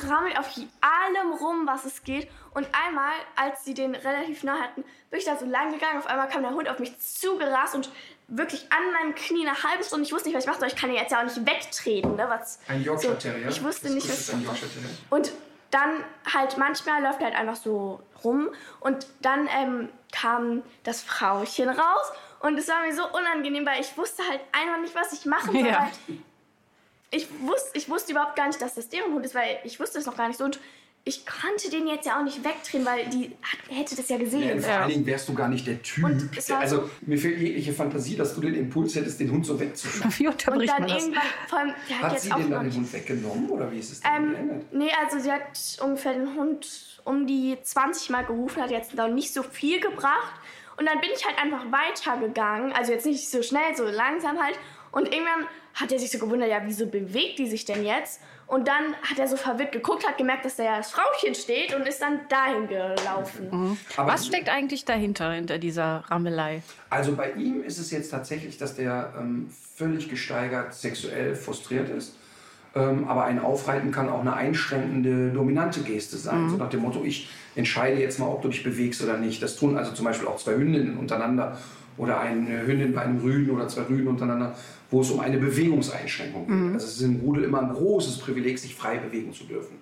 rammelt auf allem rum, was es geht. Und einmal, als sie den relativ nah hatten, bin ich da so lang gegangen. Auf einmal kam der Hund auf mich zugerast und wirklich an meinem Knie eine halbe Stunde. Ich wusste nicht, was ich machen soll. Ich kann ihn jetzt ja auch nicht wegtreten. Ne? Was, Ein Yorkshire so, Terrier. Ich wusste Das nicht, was ich ein. Yorkshire Terrier. Und dann halt manchmal läuft er halt einfach so rum und dann ähm, kam das Frauchen raus und es war mir so unangenehm, weil ich wusste halt einfach nicht, was ich machen soll. Ja. Ich, wusste, ich wusste überhaupt gar nicht, dass das deren Hund ist, weil ich wusste es noch gar nicht so. Und ich konnte den jetzt ja auch nicht wegdrehen, weil die hat, hätte das ja Ja, gesehen. vor allen Dingen wärst du gar nicht der Typ. Und es war Also mir fehlt jegliche Fantasie, dass du den Impuls hättest, den Hund so wegzuschaffen. Wie Und unterbricht dann man das? irgendwann, vor allem, der hat, Hat jetzt sie auch den noch dann den Hund weggenommen oder wie ist es denn Ähm, geändert? nee, also sie hat ungefähr den Hund um die 20 Mal gerufen, hat jetzt noch nicht so viel gebracht. Und dann bin ich halt einfach weitergegangen. Also jetzt nicht so schnell, so langsam halt. Und irgendwann hat er sich so gewundert, ja, wieso bewegt die sich denn jetzt? Und dann hat er so verwirrt geguckt, hat gemerkt, dass da ja das Frauchen steht und ist dann dahin gelaufen. Aber Was steckt eigentlich dahinter, hinter dieser Rammelei? Also bei ihm ist es jetzt tatsächlich, dass der ähm, völlig gesteigert sexuell frustriert ist. Ähm, aber ein Aufreiten kann auch eine einschränkende, dominante Geste sein. So nach dem Motto, ich entscheide jetzt mal, ob du dich bewegst oder nicht. Das tun also zum Beispiel auch zwei Hündinnen untereinander oder eine Hündin bei einem Rüden oder zwei Rüden untereinander, wo es um eine Bewegungseinschränkung geht. Also es ist im Rudel immer ein großes Privileg, sich frei bewegen zu dürfen.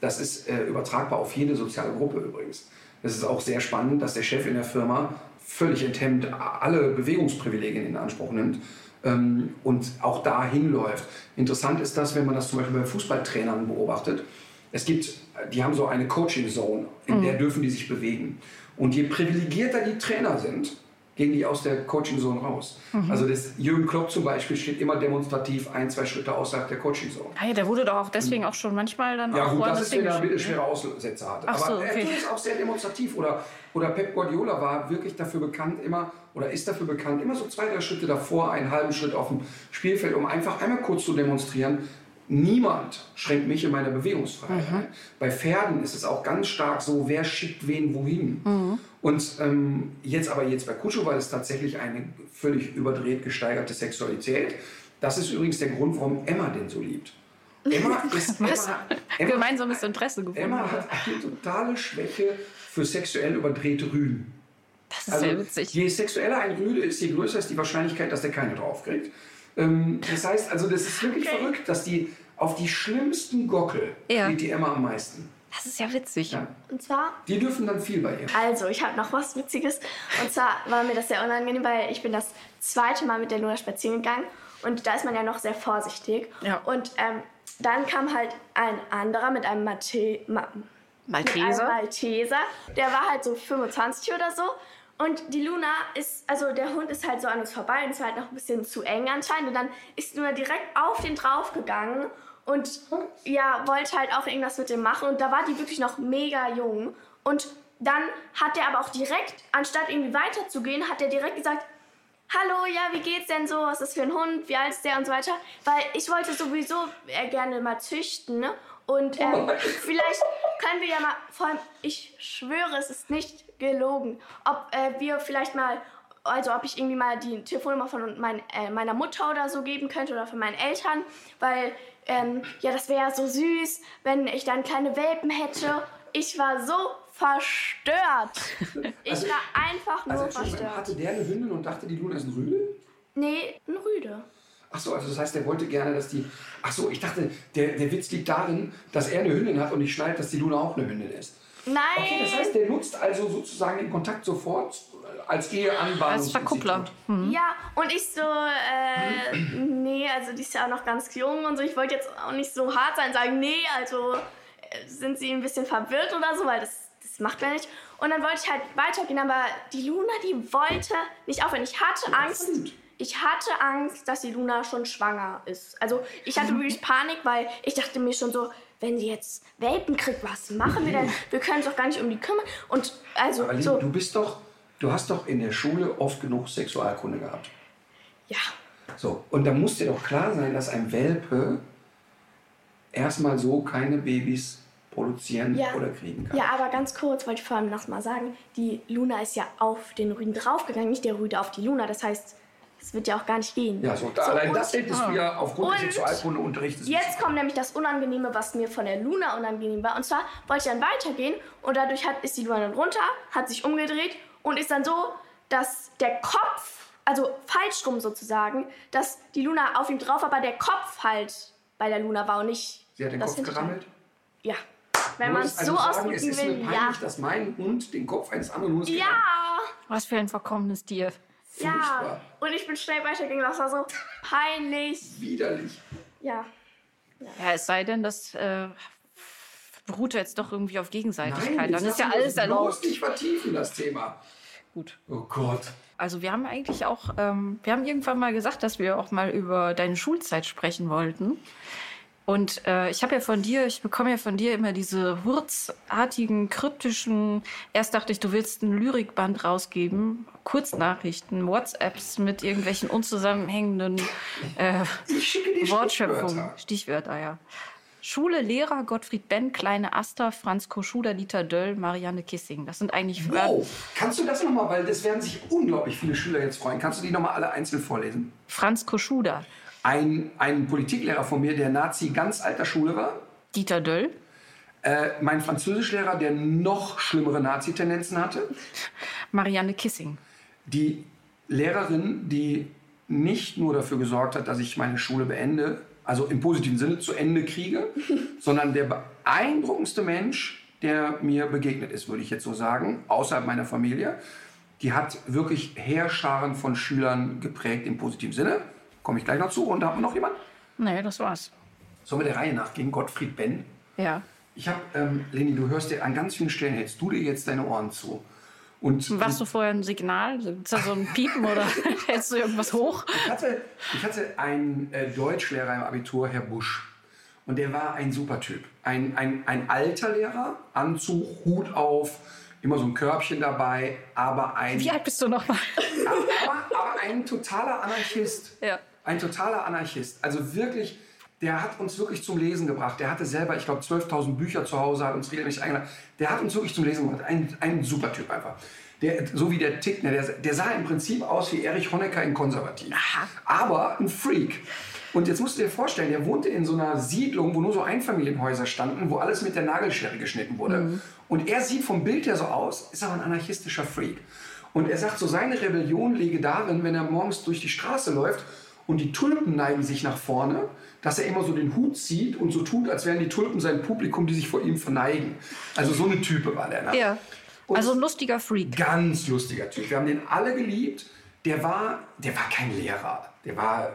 Das ist äh, übertragbar auf jede soziale Gruppe übrigens. Es ist auch sehr spannend, dass der Chef in der Firma völlig enthemmt alle Bewegungsprivilegien in Anspruch nimmt ähm, und auch da hinläuft. Interessant ist das, wenn man das zum Beispiel bei Fußballtrainern beobachtet. Es gibt, die haben so eine Coaching Zone, in der dürfen die sich bewegen. Und je privilegierter die Trainer sind, gehen die aus der Coaching-Zone raus. Mhm. Also das Jürgen Klopp zum Beispiel steht immer demonstrativ ein, zwei Schritte außerhalb der Coaching-Zone. Hey, der wurde doch auch deswegen auch schon manchmal dann Ja auch gut, das woanders ist, wenn er hingeschickt, ne? mittelschwere Aussätze hatte. Ach so, Aber okay. er tut es auch sehr demonstrativ. Oder, oder Pep Guardiola war wirklich dafür bekannt, immer, oder ist dafür bekannt, immer so zwei, drei Schritte davor, einen halben Schritt auf dem Spielfeld, um einfach einmal kurz zu demonstrieren, niemand schränkt mich in meiner Bewegungsfreiheit Mhm. Bei Pferden ist es auch ganz stark so, wer schickt wen wohin. Mhm. Und ähm, jetzt aber jetzt bei Kutscho war es tatsächlich eine völlig überdreht gesteigerte Sexualität. Das ist übrigens der Grund, warum Emma den so liebt. Emma ist? Emma, Emma, Gemeinsames Interesse gefunden. Emma hat eine totale Schwäche für sexuell überdrehte Rüden. das ist Also, sehr witzig. je sexueller ein Rüde ist, je größer ist die Wahrscheinlichkeit, dass der keine draufkriegt. Ähm, das heißt, also das ist wirklich verrückt, dass die auf die schlimmsten Gockel Ja. geht die Emma am meisten. Das ist ja witzig. Ja. Und zwar Die dürfen dann viel bei ihr. Also, ich habe noch was Witziges. Und zwar war mir das sehr unangenehm, weil ich bin das zweite Mal mit der Luna spazieren gegangen. Und da ist man ja noch sehr vorsichtig. Ja. Und ähm, dann kam halt ein anderer mit einem Mate Ma mit einem Malteser. Malteser. Der war halt so 25 oder so. Und die Luna ist, also der Hund ist halt so an uns vorbei und es war halt noch ein bisschen zu eng anscheinend. Und dann ist Luna direkt auf den draufgegangen und ja, wollte halt auch irgendwas mit dem machen. Und da war die wirklich noch mega jung. Und dann hat der aber auch direkt, anstatt irgendwie weiterzugehen, hat er direkt gesagt, Hallo, ja, wie geht's denn so? Was ist das für ein Hund? Wie alt ist der und so weiter? Weil ich wollte sowieso äh, gerne mal züchten, ne? Und ähm, vielleicht können wir ja mal, vor allem, ich schwöre, es ist nicht gelogen, ob äh, wir vielleicht mal, also ob ich irgendwie mal die Telefonnummer von mein, äh, meiner Mutter oder so geben könnte oder von meinen Eltern, weil, ähm, ja, das wäre so süß, wenn ich dann kleine Welpen hätte. Ich war so verstört. Ich Also- war einfach nur Also verstört. hatte der eine Hündin und dachte, die Luna ist ein Rüde? Nee, ein Rüde. Ach so, also das heißt, der wollte gerne, dass die... Ach so, ich dachte, der, der Witz liegt darin, dass er eine Hündin hat und ich schneide, dass die Luna auch eine Hündin ist. Nein. Okay, das heißt, der nutzt also sozusagen den Kontakt sofort als Eheanbahnung. Als Verkuppler. Ja, und ich so, äh, nee, also die ist ja auch noch ganz jung und so. Ich wollte jetzt auch nicht so hart sein, sagen, nee, also äh, sind sie ein bisschen verwirrt oder so, weil das, das macht man nicht. Und dann wollte ich halt weitergehen, aber die Luna, die wollte nicht aufhören. Ich hatte Angst. Absolut. Ich hatte Angst, dass die Luna schon schwanger ist. Also ich hatte wirklich Panik, weil ich dachte mir schon so, wenn sie jetzt Welpen kriegt, was machen wir denn? Wir können uns doch gar nicht um die kümmern. Und also Aber Lili, so, du bist doch, du hast doch in der Schule oft genug Sexualkunde gehabt. ja. So, und da muss dir doch klar sein, dass ein Welpe erstmal so keine Babys produzieren Ja. oder kriegen kann. Ja, aber ganz kurz wollte ich vor allem noch mal sagen, die Luna ist ja auf den Rüden draufgegangen, nicht der Rüde auf die Luna. Das heißt, es wird ja auch gar nicht gehen. Ja, so, da, allein und das hättest du ja aufgrund des Und Sexualkundeunterrichts. Jetzt kommt nämlich das Unangenehme, was mir von der Luna unangenehm war. Und zwar wollte ich dann weitergehen und dadurch hat, ist die Luna dann runter, hat sich umgedreht und ist dann so, dass der Kopf, also falsch rum sozusagen, dass die Luna auf ihm drauf, aber der Kopf halt bei der Luna war und nicht Sie hat den das Kopf gerammelt. Ja. Wenn man es so also sagen, es ausdrücken ist mir will, peinlich, ja. dass mein Hund den Kopf eines anderen Hundes Ja. Was für ein verkommenes Tier. Ja, Furchtbar. und ich bin schnell weitergegangen. Das war so peinlich. Widerlich. Ja. Ja, es sei denn, das äh, beruht jetzt doch irgendwie auf Gegenseitigkeit. jetzt Dann ist ja alles erlaubt. bloß nicht vertiefen, das Thema. Gut. Oh Gott. Also wir haben eigentlich auch, ähm, wir haben irgendwann mal gesagt, dass wir auch mal über deine Schulzeit sprechen wollten. Und äh, ich habe ja von dir, ich bekomme ja von dir immer diese hurzartigen, kryptischen, erst dachte ich, du willst ein Lyrikband rausgeben, Kurznachrichten, WhatsApps mit irgendwelchen unzusammenhängenden äh, Wortschöpfungen, Stichwörter. Stichwörter, ja. Schule, Lehrer, Gottfried Benn, Kleine Aster, Franz Koschuder, Dieter Döll, Marianne Kissing. Das sind eigentlich Wow. Kannst du das nochmal, weil das werden sich unglaublich viele Schüler jetzt freuen. Kannst du die nochmal alle einzeln vorlesen? Franz Koschuder, Ein, ein Politiklehrer von mir, der Nazi ganz alter Schule war. Dieter Döll, Äh, mein Französischlehrer, der noch schlimmere Nazi-Tendenzen hatte. Marianne Kissing. Die Lehrerin, die nicht nur dafür gesorgt hat, dass ich meine Schule beende, also im positiven Sinne zu Ende kriege, sondern der beeindruckendste Mensch, der mir begegnet ist, würde ich jetzt so sagen, außerhalb meiner Familie. Die hat wirklich Heerscharen von Schülern geprägt im positiven Sinne. Komme ich gleich noch zu. Und da haben wir noch jemanden? Nee, das war's. Sollen wir der Reihe nach gehen? Gottfried Benn. Ja. Ich habe, ähm, Leni, du hörst dir an ganz vielen Stellen, hältst du dir jetzt deine Ohren zu. Und Warst du vorher ein Signal? Ist da so ein Piepen oder hältst du irgendwas hoch? ich hatte, ich hatte einen äh, Deutschlehrer im Abitur, Herr Busch. Und der war ein super Typ. Ein, ein, ein alter Lehrer, Anzug, Hut auf, immer so ein Körbchen dabei, aber ein, Wie alt bist du nochmal? aber, aber ein totaler Anarchist. Ja. Ein totaler Anarchist. Also wirklich, der hat uns wirklich zum Lesen gebracht. Der hatte selber, ich glaube, 12.000 Bücher zu Hause, hat uns regelmäßig eingeladen. Der hat uns wirklich zum Lesen gebracht. Ein, ein super Typ einfach. Der, so wie der tickt, ne, der, der sah im Prinzip aus wie Erich Honecker in konservativ. Aber ein Freak. Und jetzt musst du dir vorstellen, der wohnte in so einer Siedlung, wo nur so Einfamilienhäuser standen, wo alles mit der Nagelschere geschnitten wurde. Und er sieht vom Bild her so aus, ist aber ein anarchistischer Freak. Und er sagt so, seine Rebellion liege darin, wenn er morgens durch die Straße läuft und die Tulpen neigen sich nach vorne, dass er immer so den Hut zieht und so tut, als wären die Tulpen sein Publikum, die sich vor ihm verneigen. Also so eine Type war der. Ne? Ja. Und Also ein lustiger Freak. ganz lustiger Typ. Wir haben den alle geliebt. Der war, der war kein Lehrer. Der war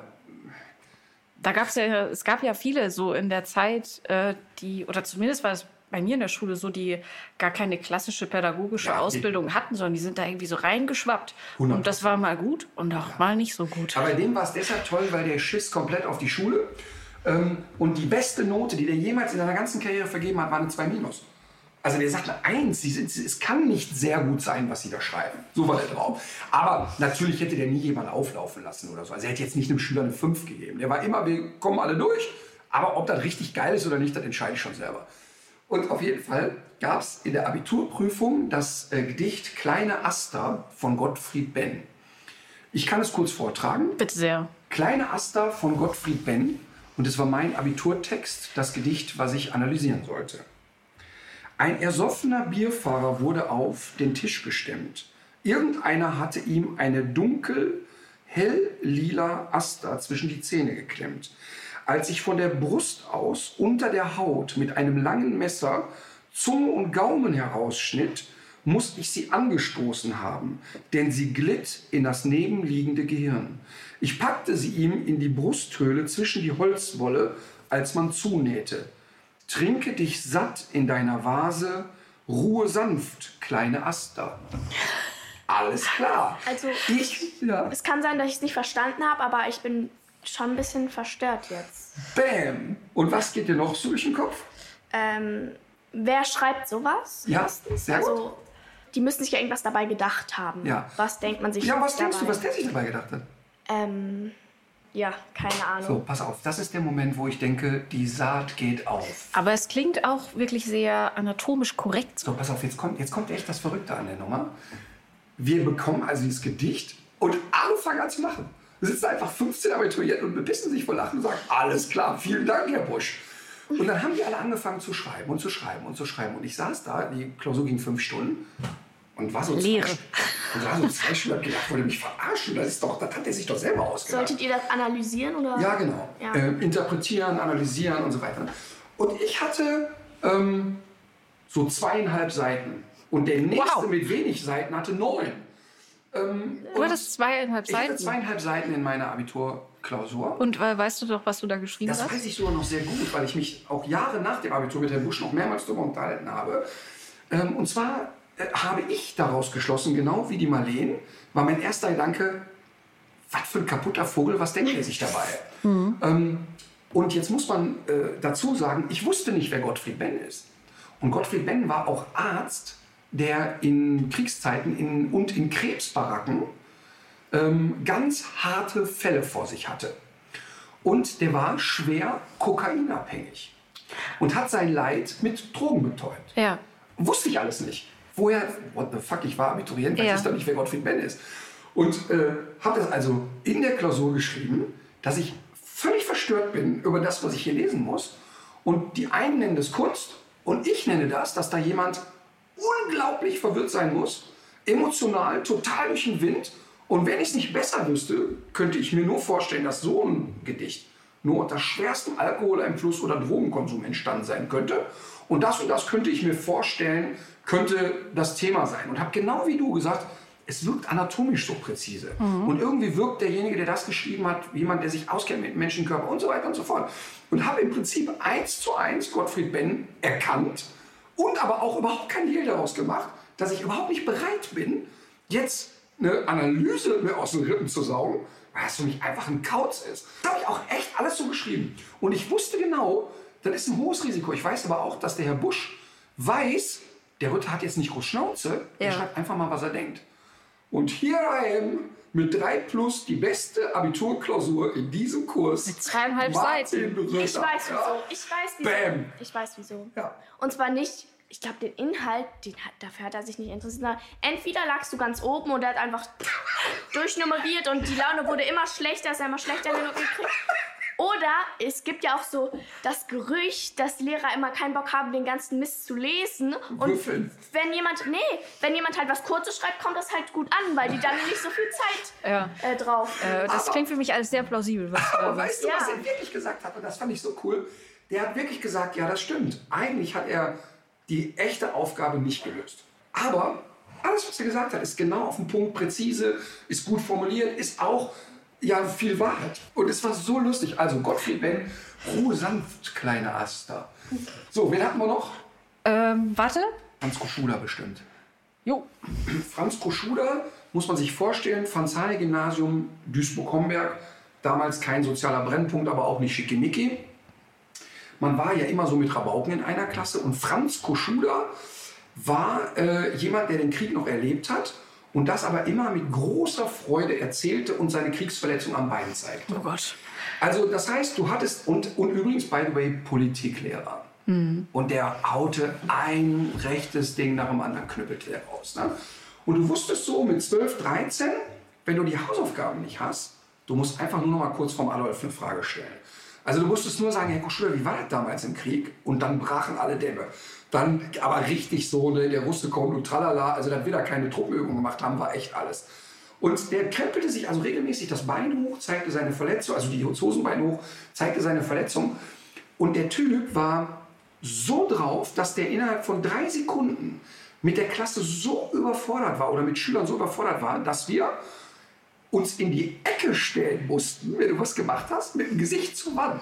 Da gab's ja, es gab ja viele so in der Zeit, äh, die, oder zumindest war es bei mir in der Schule so, die gar keine klassische pädagogische Ja, Ausbildung hatten, sondern die sind da irgendwie so reingeschwappt. 100%. Und das war mal gut und auch mal nicht so gut. Aber bei dem war es deshalb toll, weil der schiss komplett auf die Schule. Ähm, und die beste Note, die der jemals in seiner ganzen Karriere vergeben hat, war eine 2 Minus. Also der sagte, eins, sie sind, es kann nicht sehr gut sein, was sie da schreiben. So war der drauf. Aber natürlich hätte der nie jemand auflaufen lassen oder so. Also er hätte jetzt nicht einem Schüler eine 5 gegeben. Der war immer, wir kommen alle durch. Aber ob das richtig geil ist oder nicht, das entscheide ich schon selber. Und auf jeden Fall gab es in der Abiturprüfung das äh, Gedicht Kleine Aster von Gottfried Benn. Ich kann es kurz vortragen. Bitte sehr. Kleine Aster von Gottfried Benn und es war mein Abiturtext, das Gedicht, was ich analysieren sollte. Ein ersoffener Bierfahrer wurde auf den Tisch gestemmt. Irgendeiner hatte ihm eine dunkel hell-lila Aster zwischen die Zähne geklemmt. Als ich von der Brust aus unter der Haut mit einem langen Messer Zunge und Gaumen herausschnitt, musste ich sie angestoßen haben, denn sie glitt in das nebenliegende Gehirn. Ich packte sie ihm in die Brusthöhle zwischen die Holzwolle, als man zunähte. Trinke dich satt in deiner Vase, ruhe sanft, kleine Aster. Alles klar. Also- ich, ja, Es kann sein, dass ich es nicht verstanden habe, aber ich bin schon ein bisschen verstört jetzt. bam. Und was geht dir noch so durch den Kopf? Ähm, wer schreibt sowas? Ja, Erstens? sehr gut. also, die müssen sich ja irgendwas dabei gedacht haben. Ja. Was denkt man sich Ja, was dabei? denkst du, was der sich dabei gedacht hat? Ähm, ja, keine Ahnung. So, pass auf, das ist der Moment, wo ich denke, die Saat geht auf. Aber es klingt auch wirklich sehr anatomisch korrekt. So, pass auf, jetzt kommt, jetzt kommt echt das Verrückte an der Nummer. Wir bekommen also dieses Gedicht und alle fangen an zu lachen. Sitzen einfach 15 Abiturienten und bepissen sich vor Lachen und sagen, alles klar, vielen Dank, Herr Busch. Und dann haben die alle angefangen zu schreiben und zu schreiben und zu schreiben. Und ich saß da, die Klausur ging fünf Stunden und war so Leere. und war so zwei Stunden gedacht, wollte mich verarschen. Das ist doch, das hat er sich doch selber ausgedacht. Solltet ihr das analysieren oder? Ja, genau. Ja. Äh, interpretieren, analysieren und so weiter. Und ich hatte ähm, so zweieinhalb Seiten. Und der nächste Wow. mit wenig Seiten hatte neun. Ähm, Du hattest zweieinhalb ich hatte Seiten. zweieinhalb Seiten in meiner Abiturklausur. Und äh, weißt du doch, was du da geschrieben Das hast? weiß ich sogar noch sehr gut, weil ich mich auch Jahre nach dem Abitur mit Herrn Busch noch mehrmals darüber unterhalten habe. Ähm, und zwar äh, habe ich daraus geschlossen, genau wie die Marleen, war mein erster Gedanke, was für ein kaputter Vogel, was denkt er sich dabei? Ähm, und jetzt muss man äh, dazu sagen, ich wusste nicht, wer Gottfried Benn ist. Und Gottfried Benn war auch Arzt, der in Kriegszeiten in, und in Krebsbaracken ähm, ganz harte Fälle vor sich hatte. Und der war schwer kokainabhängig und hat sein Leid mit Drogen betäubt. Ja. Wusste ich alles nicht. Woher, what the fuck, ich war Abiturient, Ja. ich doch nicht, wer Gottfried Benn ist. Und äh, habe das also in der Klausur geschrieben, dass ich völlig verstört bin über das, was ich hier lesen muss. Und die einen nennen das Kunst und ich nenne das, dass da jemand unglaublich verwirrt sein muss, emotional, total durch den Wind. Und wenn ich es nicht besser wüsste, könnte ich mir nur vorstellen, dass so ein Gedicht nur unter schwerstem Alkoholeinfluss oder Drogenkonsum entstanden sein könnte. Und das und das könnte ich mir vorstellen, könnte das Thema sein. Und habe genau wie du gesagt, es wirkt anatomisch so präzise. Und irgendwie wirkt derjenige, der das geschrieben hat, wie jemand, der sich auskennt mit Menschenkörper und so weiter und so fort. Und habe im Prinzip eins zu eins Gottfried Benn erkannt und aber auch überhaupt kein Deal daraus gemacht, dass ich überhaupt nicht bereit bin, jetzt eine Analyse mir aus den Rippen zu saugen, weil das für mich einfach ein Kauz ist. Das habe ich auch echt alles so geschrieben. Und ich wusste genau, das ist ein hohes Risiko. Ich weiß aber auch, dass der Herr Busch weiß, der Ritter hat jetzt nicht groß Schnauze, er Ja. schreibt einfach mal, was er denkt. Und hier I am mit 3 plus die beste Abiturklausur in diesem Kurs. Mit zweieinhalb Martin Seiten. Ich weiß wieso. Ja. Ich weiß wieso. Bam. Ich weiß wieso. Ja. Und zwar nicht, ich glaube, den Inhalt, den hat, dafür hat er sich nicht interessiert. Entweder lagst du ganz oben und er hat einfach durchnummeriert und die Laune wurde immer schlechter, ist er immer schlechter Noten gekriegt. Oder es gibt ja auch so das Gerücht, dass Lehrer immer keinen Bock haben, den ganzen Mist zu lesen. Und Würfeln. wenn jemand, nee, wenn jemand halt was Kurzes schreibt, kommt das halt gut an, weil die dann nicht so viel Zeit Ja. äh, drauf. Äh, das klingt für mich alles sehr plausibel. Was Aber sagst. weißt du, Ja. was er wirklich gesagt hat? Und das fand ich so cool. Der hat wirklich gesagt, ja, das stimmt. Eigentlich hat er die echte Aufgabe nicht gelöst. Aber alles, was er gesagt hat, ist genau auf den Punkt, präzise, ist gut formuliert, ist auch ja, viel Wahrheit. Und es war so lustig. Also Gottfried Benn, Ruhe sanft, kleine Aster. So, wen hatten wir noch? Ähm, warte. Franz Koschula bestimmt. Jo. Franz Koschula, muss man sich vorstellen, Franzani-Gymnasium Duisburg-Homberg. Damals kein sozialer Brennpunkt, aber auch nicht schickimicki. Man war ja immer so mit Rabauken in einer Klasse. Und Franz Koschula war äh, jemand, der den Krieg noch erlebt hat und das aber immer mit großer Freude erzählte und seine Kriegsverletzung am Bein zeigte. Oh Gott. Also das heißt, du hattest, und, und übrigens, by the way, Politiklehrer. Und der haute ein rechtes Ding nach dem anderen, knüppelte er raus. Ne? Und du wusstest so mit 12, 13, wenn du die Hausaufgaben nicht hast, du musst einfach nur noch mal kurz vorm Adolf eine Frage stellen. Also du musstest nur sagen, Herr Koschüler, wie war das damals im Krieg? Und dann brachen alle Dämme. Dann aber richtig so, ne, der Russe kommt und tralala, also dass wir da keine Truppenübung gemacht haben, war echt alles. Und der krempelte sich also regelmäßig das Bein hoch, zeigte seine Verletzung, also die Hosenbein hoch, zeigte seine Verletzung. Und der Typ war so drauf, dass der innerhalb von drei Sekunden mit der Klasse so überfordert war oder mit Schülern so überfordert war, dass wir uns in die Ecke stellen mussten, wenn du was gemacht hast, mit dem Gesicht zur Wand.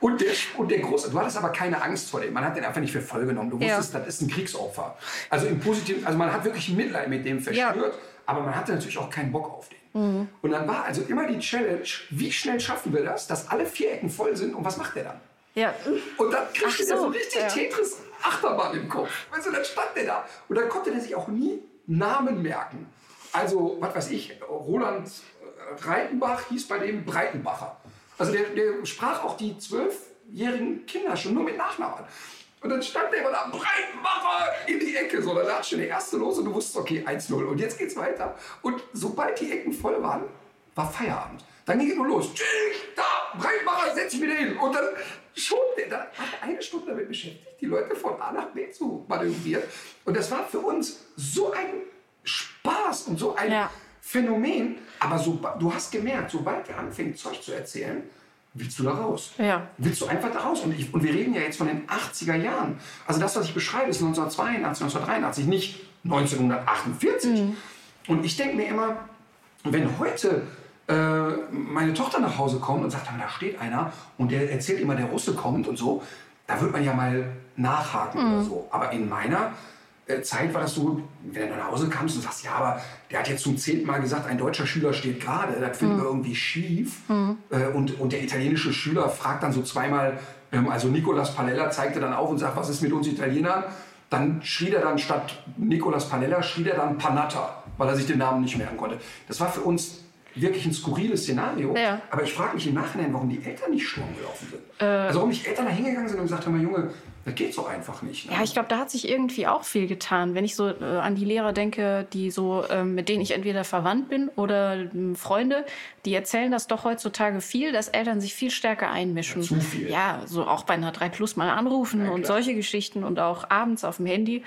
Und der, und der Große, du hattest aber keine Angst vor dem. Man hat den einfach nicht für voll genommen. Du Ja. wusstest, das ist ein Kriegsopfer. Also im Positiven, also man hat wirklich Mitleid mit dem verspürt, aber man hatte natürlich auch keinen Bock auf den. Mhm. Und dann war also immer die Challenge, wie schnell schaffen wir das, dass alle vier Ecken voll sind und was macht der dann? Ja. Und dann kriegte Ach der so so, richtig ja. Tetris Achterbahn im Kopf. Weißt du, dann stand der da. Und dann konnte der sich auch nie Namen merken. Also, was weiß ich, Roland äh, Reitenbach hieß bei dem Breitenbacher. Also der, der sprach auch die zwölfjährigen Kinder schon nur mit Nachnamen. Und dann stand der immer da, Breitenbacher, in die Ecke. So, dann latschte der erste los und du wusstest, okay, 1-0. Und jetzt geht's weiter. Und sobald die Ecken voll waren, war Feierabend. Dann ging es nur los. Da, Breitenbacher, setz dich wieder hin. Und dann schon, der hat eine Stunde damit beschäftigt, die Leute von A nach B zu manövrieren. Und das war für uns so ein Spaß und so ein Ja. Phänomen. Aber so, du hast gemerkt, sobald er anfängt, Zeug zu erzählen, willst du da raus. Ja. Willst du einfach da raus. Und, ich, und wir reden ja jetzt von den 80er Jahren. Also das, was ich beschreibe, ist 1982, 1983, nicht 1948. Und ich denke mir immer, wenn heute äh, meine Tochter nach Hause kommt und sagt, da steht einer und der erzählt immer, der Russe kommt und so, da wird man ja mal nachhaken oder so. Aber in meiner Zeit war das so, wenn du nach Hause kamst und sagst, ja, aber der hat jetzt zum zehnten Mal gesagt, ein deutscher Schüler steht gerade, das finden wir irgendwie schief. Äh, und, und der italienische Schüler fragt dann so zweimal, ähm, also Nicolas Palella zeigte dann auf und sagt, was ist mit uns Italienern? Dann schrie er dann statt Nicolas Panella, schrie er dann Panatta, weil er sich den Namen nicht merken konnte. Das war für uns wirklich ein skurriles Szenario. Ja. Aber ich frage mich im Nachhinein, warum die Eltern nicht sturm gelaufen sind. also warum nicht Eltern da hingegangen sind und gesagt haben, Junge, das geht so einfach nicht. Ne? Ja, ich glaube, da hat sich irgendwie auch viel getan. Wenn ich so äh, an die Lehrer denke, die so, ähm, mit denen ich entweder verwandt bin oder ähm, Freunde, die erzählen das doch heutzutage viel, dass Eltern sich viel stärker einmischen. Ja, zu viel. Ja, so auch bei einer 3 Plus mal anrufen Ja, und solche Geschichten und auch abends auf dem Handy.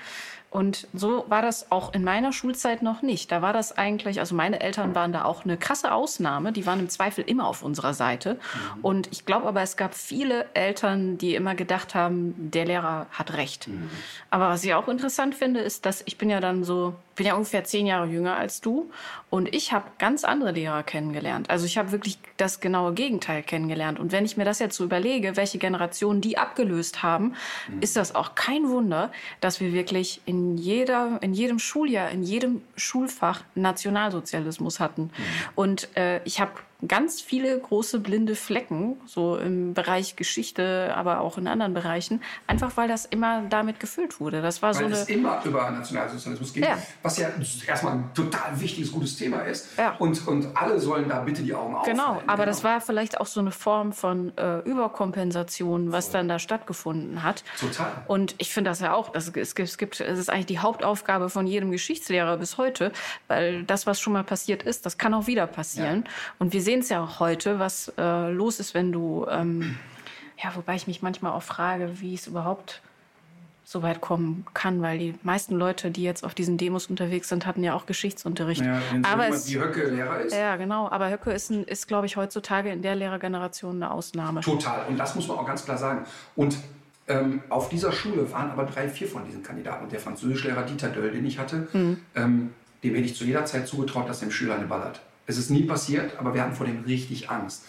Und so war das auch in meiner Schulzeit noch nicht. Da war das eigentlich, also meine Eltern waren da auch eine krasse Ausnahme. Die waren im Zweifel immer auf unserer Seite. Mhm. Und ich glaube aber, es gab viele Eltern, die immer gedacht haben, der Lehrer hat recht. Mhm. Aber was ich auch interessant finde, ist, dass ich bin ja dann so, bin ja ungefähr zehn Jahre jünger als du. Und ich habe ganz andere Lehrer kennengelernt. Also ich habe wirklich das genaue Gegenteil kennengelernt. Und wenn ich mir das jetzt so überlege, welche Generationen die abgelöst haben, ist das auch kein Wunder, dass wir wirklich in in, jeder, in jedem Schuljahr, in jedem Schulfach Nationalsozialismus hatten. Und äh, ich habe ganz viele große blinde Flecken, so im Bereich Geschichte, aber auch in anderen Bereichen, einfach weil das immer damit gefüllt wurde. Das war Weil so eine. es immer über Nationalsozialismus geht, Ja. was ja erstmal ein total wichtiges, gutes Thema ist. Ja. Und, und alle sollen da bitte die Augen aufhalten. Genau, aber das war vielleicht auch so eine Form von äh, Überkompensation, was dann da stattgefunden hat. Total. Und ich finde das ja auch, das, es, gibt, es, gibt, es ist eigentlich die Hauptaufgabe von jedem Geschichtslehrer bis heute, weil das, was schon mal passiert ist, das kann auch wieder passieren. Und wir sehen es ja auch heute, was äh, los ist, wenn du, ähm, ja, wobei ich mich manchmal auch frage, wie es überhaupt so weit kommen kann, weil die meisten Leute, die jetzt auf diesen Demos unterwegs sind, hatten ja auch Geschichtsunterricht. Ja, wenn Aber es, wie Höcke Lehrer ist. ja, genau. Aber Höcke ist, ein, ist glaube ich, heutzutage in der Lehrergeneration eine Ausnahme. Total. Und das muss man auch ganz klar sagen. Und ähm, auf dieser Schule waren aber drei, vier von diesen Kandidaten. Und der Französischlehrer Dieter Döll, den ich hatte, Mhm. ähm, dem hätte ich zu jeder Zeit zugetraut, dass dem Schüler eine ballert. Es ist nie passiert, aber wir hatten vor dem richtig Angst.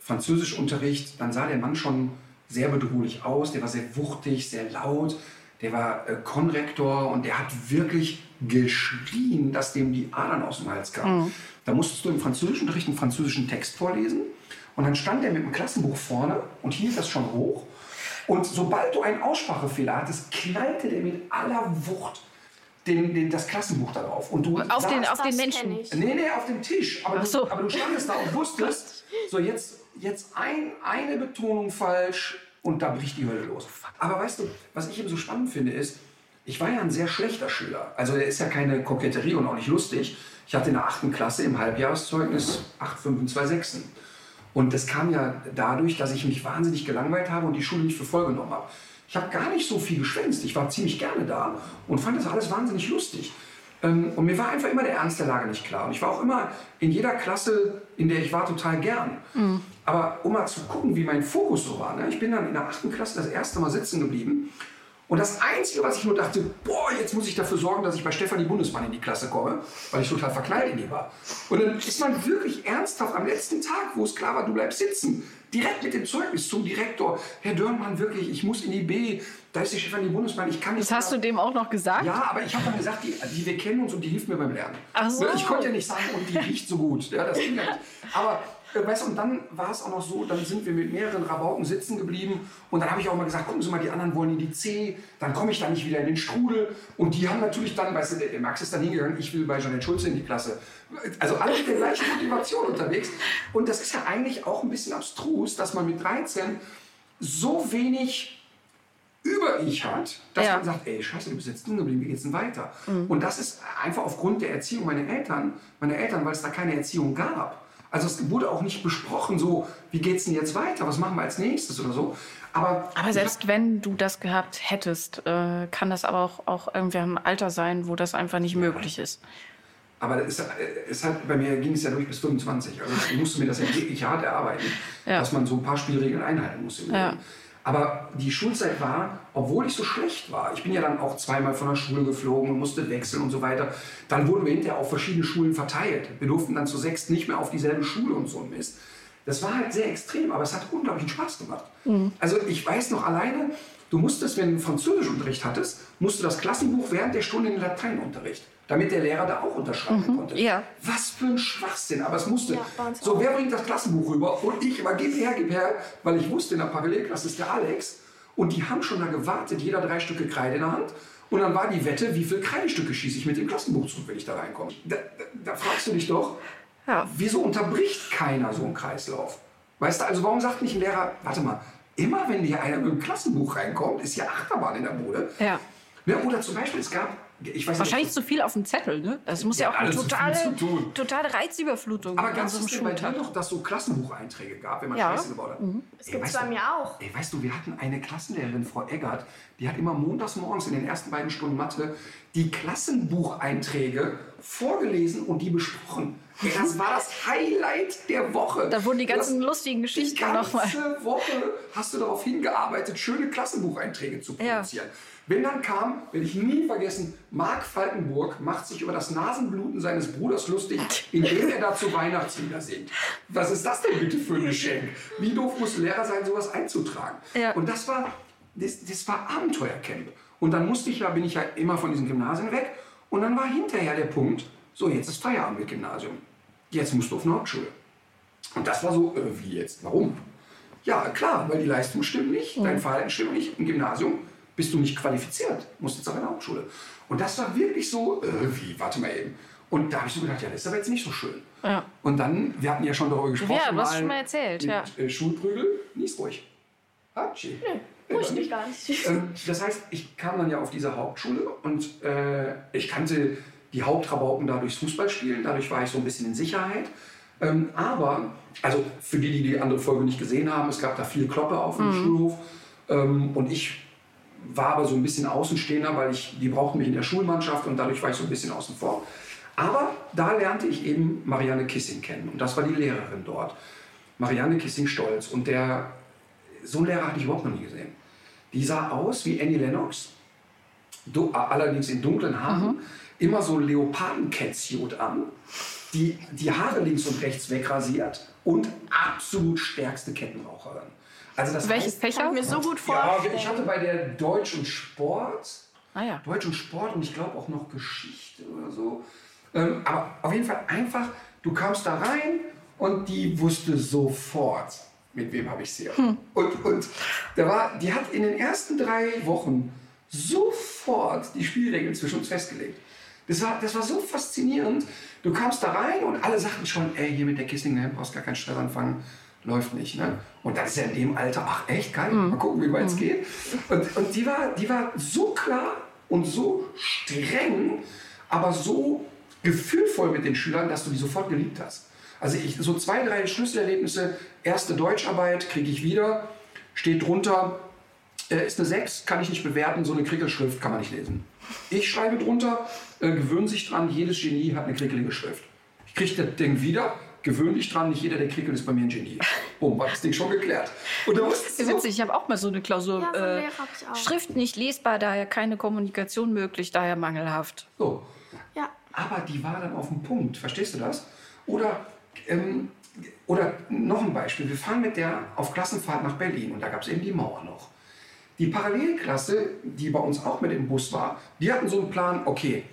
Französischunterricht, dann sah der Mann schon sehr bedrohlich aus. Der war sehr wuchtig, sehr laut. Der war äh, Konrektor und der hat wirklich geschrien, dass dem die Adern aus dem Hals kamen. Da musstest du im Französischunterricht einen französischen Text vorlesen. Und dann stand er mit dem Klassenbuch vorne und hielt das schon hoch. Und sobald du einen Aussprachefehler hattest, knallte der mit aller Wucht den, den, das Klassenbuch darauf. Und du Auf den, auf den Menschen. Nee, nee, auf dem Tisch. Aber, so. du, aber du standest da und wusstest, so jetzt, jetzt ein, eine Betonung falsch und da bricht die Hölle los. Aber weißt du, was ich eben so spannend finde, ist, ich war ja ein sehr schlechter Schüler. Also er ist ja keine Koketterie und auch nicht lustig. Ich hatte in der achten Klasse im Halbjahreszeugnis 8, 5 und 2 Sechsen. Und das kam ja dadurch, dass ich mich wahnsinnig gelangweilt habe und die Schule nicht für voll genommen habe. Ich habe gar nicht so viel geschwänzt. Ich war ziemlich gerne da und fand das alles wahnsinnig lustig. Ähm, Und mir war einfach immer der Ernst der Lage nicht klar. Und ich war auch immer in jeder Klasse, in der ich war, total gern. Aber um mal zu gucken, wie mein Fokus so war. Ne? Ich bin dann in der achten Klasse das erste Mal sitzen geblieben. Und das Einzige, was ich nur dachte, boah, jetzt muss ich dafür sorgen, dass ich bei Stefanie Bundesmann in die Klasse komme, weil ich total verknallt in die war. Und dann ist man wirklich ernsthaft am letzten Tag, wo es klar war, du bleibst sitzen, direkt mit dem Zeugnis zum Direktor. Herr Dörnmann, wirklich, ich muss in die B, da ist die Stefanie Bundesmann, ich kann nicht. Das hast du dem auch noch gesagt? Ja, aber ich habe dann gesagt, die, die wir kennen uns und die hilft mir beim Lernen. Ach so. Ich konnte ja nicht sagen, und die riecht so gut. Ja, das ging ja nicht. Aber weißt du, und dann war es auch noch so, dann sind wir mit mehreren Rabauken sitzen geblieben und dann habe ich auch mal gesagt, gucken Sie mal, die anderen wollen in die C, dann komme ich da nicht wieder in den Strudel. Und die haben natürlich dann, weißt du, der, Max ist dann hingegangen, ich will bei Jeanette Schulze in die Klasse. Also alle mit der gleichen Motivation unterwegs. Und das ist ja eigentlich auch ein bisschen abstrus, dass man mit 13 so wenig über ich hat, dass Ja. man sagt, ey, scheiße, du bist jetzt drin geblieben, wie geht's denn weiter? Und das ist einfach aufgrund der Erziehung meiner Eltern, meiner Eltern, weil es da keine Erziehung gab. Also es wurde auch nicht besprochen, so, wie geht's denn jetzt weiter, was machen wir als nächstes oder so. Aber, Aber selbst wenn du das gehabt hättest, äh, kann das aber auch, auch irgendwie im Alter sein, wo das einfach nicht möglich ist. aber ist, äh, es hat, bei mir ging es ja durch bis 25. Also ich musste mir das ja wirklich hart erarbeiten, Ja. dass man so ein paar Spielregeln einhalten muss. Im Ja. Aber die Schulzeit war, obwohl ich so schlecht war, ich bin ja dann auch zweimal von der Schule geflogen und musste wechseln und so weiter, dann wurden wir hinterher auf verschiedene Schulen verteilt. Wir durften dann zu sechs nicht mehr auf dieselbe Schule und so ein Mist. Das war halt sehr extrem, aber es hat unglaublichen Spaß gemacht. Also ich weiß noch alleine, du musstest, wenn du Französischunterricht hattest, musst du das Klassenbuch während der Stunde in den Lateinunterricht, damit der Lehrer da auch unterschreiben konnte. ja. Was für ein Schwachsinn, aber es musste. Ja, so, wer bringt das Klassenbuch rüber? Und ich immer, gib her, gib her, weil ich wusste, in der Parallelklasse ist der Alex. Und die haben schon da gewartet, jeder drei Stücke Kreide in der Hand. Und dann war die Wette, wie viele Kreidestücke schieße ich mit dem Klassenbuch zurück, wenn ich da reinkomme. Da, da, da fragst du dich doch, Ja. wieso unterbricht keiner so einen Kreislauf? Weißt du, also warum sagt nicht ein Lehrer, warte mal, immer wenn hier einer mit dem Klassenbuch reinkommt, ist ja Achterbahn in der Bude. Ja. Ja, oder zum Beispiel, es gab, ich weiß Wahrscheinlich nicht, zu viel auf dem Zettel, ne? Das muss ja, Ja, auch eine totale, totale Reizüberflutung aber an gab so bei dir noch, dass so Klassenbucheinträge gab, wenn man Ja. Scheiße gebaut hat? Das gibt es bei mir auch. Ey, weißt du, wir hatten eine Klassenlehrerin, Frau Eggert, die hat immer montags morgens in den ersten beiden Stunden Mathe die Klassenbucheinträge vorgelesen und die besprochen. Ey, das war das Highlight der Woche. Da wurden die ganzen das, lustigen Die Geschichten ganze nochmal. Woche hast du darauf hingearbeitet, schöne Klassenbucheinträge zu Ja. Wenn dann kam, werde ich nie vergessen, Marc Falkenburg macht sich über das Nasenbluten seines Bruders lustig, indem er dazu Weihnachtslieder singt. Was ist das denn bitte für ein Geschenk? Wie doof muss Lehrer sein, sowas einzutragen? Ja. Und das war, das, das war Abenteuercamp. Und dann musste ich ja, bin ich ja immer von diesen Gymnasien weg. Und dann war hinterher der Punkt, so jetzt ist Feierabend mit Gymnasium. Jetzt musst du auf eine Hauptschule. Und das war so, äh, wie jetzt? Warum? Ja, klar, weil die Leistung stimmt nicht, dein Verhalten stimmt nicht. Im Gymnasium bist du nicht qualifiziert, musst jetzt auf eine Hauptschule. Und das war wirklich so, äh, wie, warte mal eben. Und da habe ich so gedacht, ja, das ist aber jetzt nicht so schön. Ja. Und dann, wir hatten ja schon darüber gesprochen. Ja, du hast schon mal erzählt, mit, ja. Äh, Schulprügel, nies ruhig. Hatschi. Wusste ich gar nicht. Ähm, das heißt, ich kam dann ja auf diese Hauptschule und äh, ich kannte die Hauptrabauken da durchs Fußballspielen, dadurch war ich so ein bisschen in Sicherheit. Ähm, aber, also für die, die die andere Folge nicht gesehen haben, es gab da viel Kloppe auf dem Schulhof ähm, und ich war aber so ein bisschen Außenstehender, weil ich, die brauchten mich in der Schulmannschaft und dadurch war ich so ein bisschen außen vor. Aber da lernte ich eben Marianne Kissing kennen und das war die Lehrerin dort. Marianne Kissing-Stolz und der, so einen Lehrer hatte ich überhaupt noch nie gesehen. Die sah aus wie Annie Lennox, du, allerdings in dunklen Haaren, immer so ein Leoparden-Catsuit an, die, die Haare links und rechts wegrasiert und absolut stärkste Kettenraucherin. Also das Welches heißt, Fächer? Kann ich mir so gut ja, vorstellen. ich hatte bei der Deutsch und Sport, Ah ja. Deutsch und Sport und ich glaube auch noch Geschichte oder so. Ähm, aber auf jeden Fall einfach, du kamst da rein und die wusste sofort, mit wem habe ich es hier. Und, und da war, die hat in den ersten drei Wochen sofort die Spielregeln zwischen uns festgelegt. Das war, das war so faszinierend. Du kamst da rein und alle sagten schon, ey, hier mit der Kissing, ne, brauchst gar keinen Stress anfangen, läuft nicht. Ne? Und dann ist ja in dem Alter, ach echt geil, mal gucken, wie weit es geht. Und, und die, war, die war so klar und so streng, aber so gefühlvoll mit den Schülern, dass du die sofort geliebt hast. Also ich, so zwei, drei Schlüsselerlebnisse, erste Deutscharbeit kriege ich wieder, steht drunter, äh, ist eine 6, kann ich nicht bewerten, so eine Krickelschrift kann man nicht lesen. Ich schreibe drunter, äh, gewöhnen sich dran, jedes Genie hat eine krickelige Schrift. Ich kriege das Ding wieder, gewöhn dich dran, nicht jeder, der krickelt, ist bei mir ein Genie. Boom, war das Ding schon geklärt. Und musst Sehr witzig, ich habe auch mal so eine Klausur. Ja, äh. Schrift nicht lesbar, daher keine Kommunikation möglich, daher mangelhaft. So. Ja. Aber die war dann auf dem Punkt, verstehst du das? Oder, ähm, oder noch ein Beispiel, wir fahren mit der auf Klassenfahrt nach Berlin und da gab es eben die Mauer noch. Die Parallelklasse, die bei uns auch mit im Bus war, die hatten so einen Plan, okay,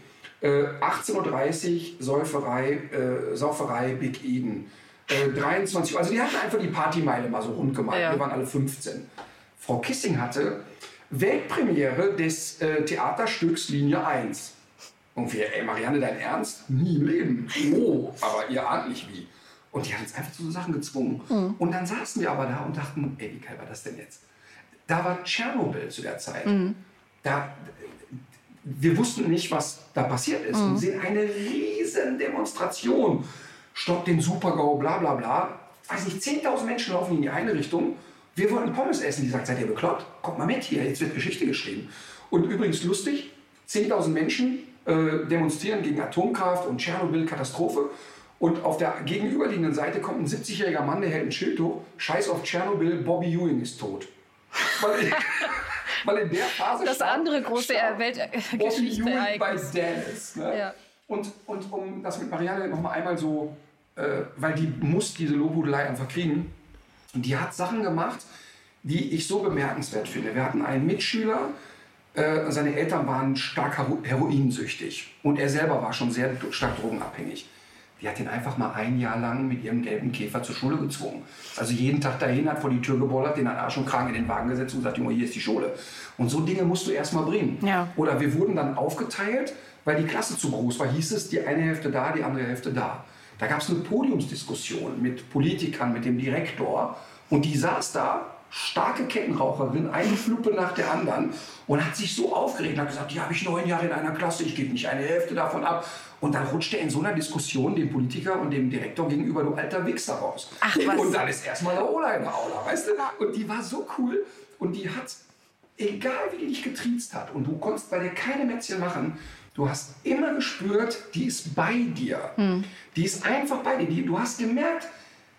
äh, 18.30 Uhr Säuferei, äh, Sauferei Big Eden. Äh, 23 Uhr, also die hatten einfach die Partymeile mal so rund gemalt. Ja. Wir waren alle 15. Frau Kissing hatte Weltpremiere des äh, Theaterstücks Linie 1. Und wir, ey Marianne, dein Ernst? Nie im Leben. Oh, aber ihr ahnt nicht wie. Und die hat uns einfach zu so Sachen gezwungen. Und dann saßen wir aber da und dachten, ey, wie geil war das denn jetzt? Da war Tschernobyl zu der Zeit. Da, wir wussten nicht, was da passiert ist. Und sehen eine riesen Demonstration. Stopp den Supergau, bla bla bla. Weiß nicht, 10.000 Menschen laufen in die eine Richtung. Wir wollten Pommes essen. Die sagt, seid ihr bekloppt? Kommt mal mit hier, jetzt wird Geschichte geschrieben. Und übrigens lustig, 10.000 Menschen äh, demonstrieren gegen Atomkraft und Tschernobyl-Katastrophe. Und auf der gegenüberliegenden Seite kommt ein 70-jähriger Mann, der hält ein Schild hoch. Scheiß auf Tschernobyl, Bobby Ewing ist tot. Weil, in der Phase Das starb- andere große Weltgeschichte bei. Dallas. Ne? Ja. Und, und um das mit Marianne noch mal einmal so, äh, weil die muss diese Lobhudelei einfach kriegen. Und die hat Sachen gemacht, die ich so bemerkenswert finde. Wir hatten einen Mitschüler, äh, seine Eltern waren stark hero heroinsüchtig und er selber war schon sehr stark drogenabhängig. Die hat ihn einfach mal ein Jahr lang mit ihrem gelben Käfer zur Schule gezwungen. Also jeden Tag dahin, hat vor die Tür gebollert, den an Arsch und Kragen in den Wagen gesetzt und gesagt, Junge, hier ist die Schule. Und so Dinge musst du erst mal bringen. Ja. Oder wir wurden dann aufgeteilt, weil die Klasse zu groß war, hieß es, die eine Hälfte da, die andere Hälfte da. Da gab es eine Podiumsdiskussion mit Politikern, mit dem Direktor. Und die saß da, starke Kettenraucherin, eine Fluppe nach der anderen und hat sich so aufgeregt und hat gesagt, die habe ich neun Jahre in einer Klasse, ich gebe nicht eine Hälfte davon ab. Und dann rutscht er in so einer Diskussion dem Politiker und dem Direktor gegenüber, du alter Wichser, raus. Ach, was? Und dann ist erstmal der Ola in der Aula, weißt du? Und die war so cool und die hat, egal wie die dich getriezt hat und du konntest bei dir keine Mätzchen machen, du hast immer gespürt, die ist bei dir. Die ist einfach bei dir. Die, du hast gemerkt,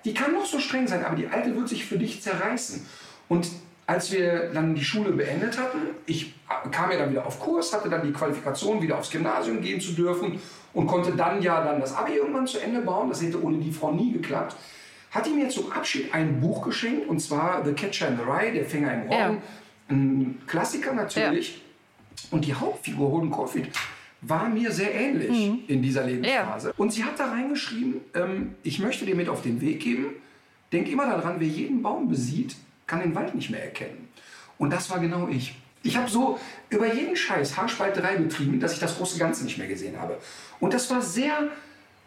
die kann noch so streng sein, aber die Alte wird sich für dich zerreißen. Und als wir dann die Schule beendet hatten, ich kam ja dann wieder auf Kurs, hatte dann die Qualifikation, wieder aufs Gymnasium gehen zu dürfen und konnte dann ja dann das Abi irgendwann zu Ende bauen. Das hätte ohne die Frau nie geklappt. Hat die mir zum Abschied ein Buch geschenkt und zwar The Catcher in the Rye, Der Fänger im Roggen. Ja. Ein Klassiker natürlich. Und die Hauptfigur Holden Caulfield war mir sehr ähnlich in dieser Lebensphase. Und sie hat da reingeschrieben, ähm, ich möchte dir mit auf den Weg geben, denk immer daran, wer jeden Baum besieht, kann den Wald nicht mehr erkennen. Und das war genau ich. Ich habe so über jeden Scheiß Haarspalterei betrieben, dass ich das große Ganze nicht mehr gesehen habe. Und das war sehr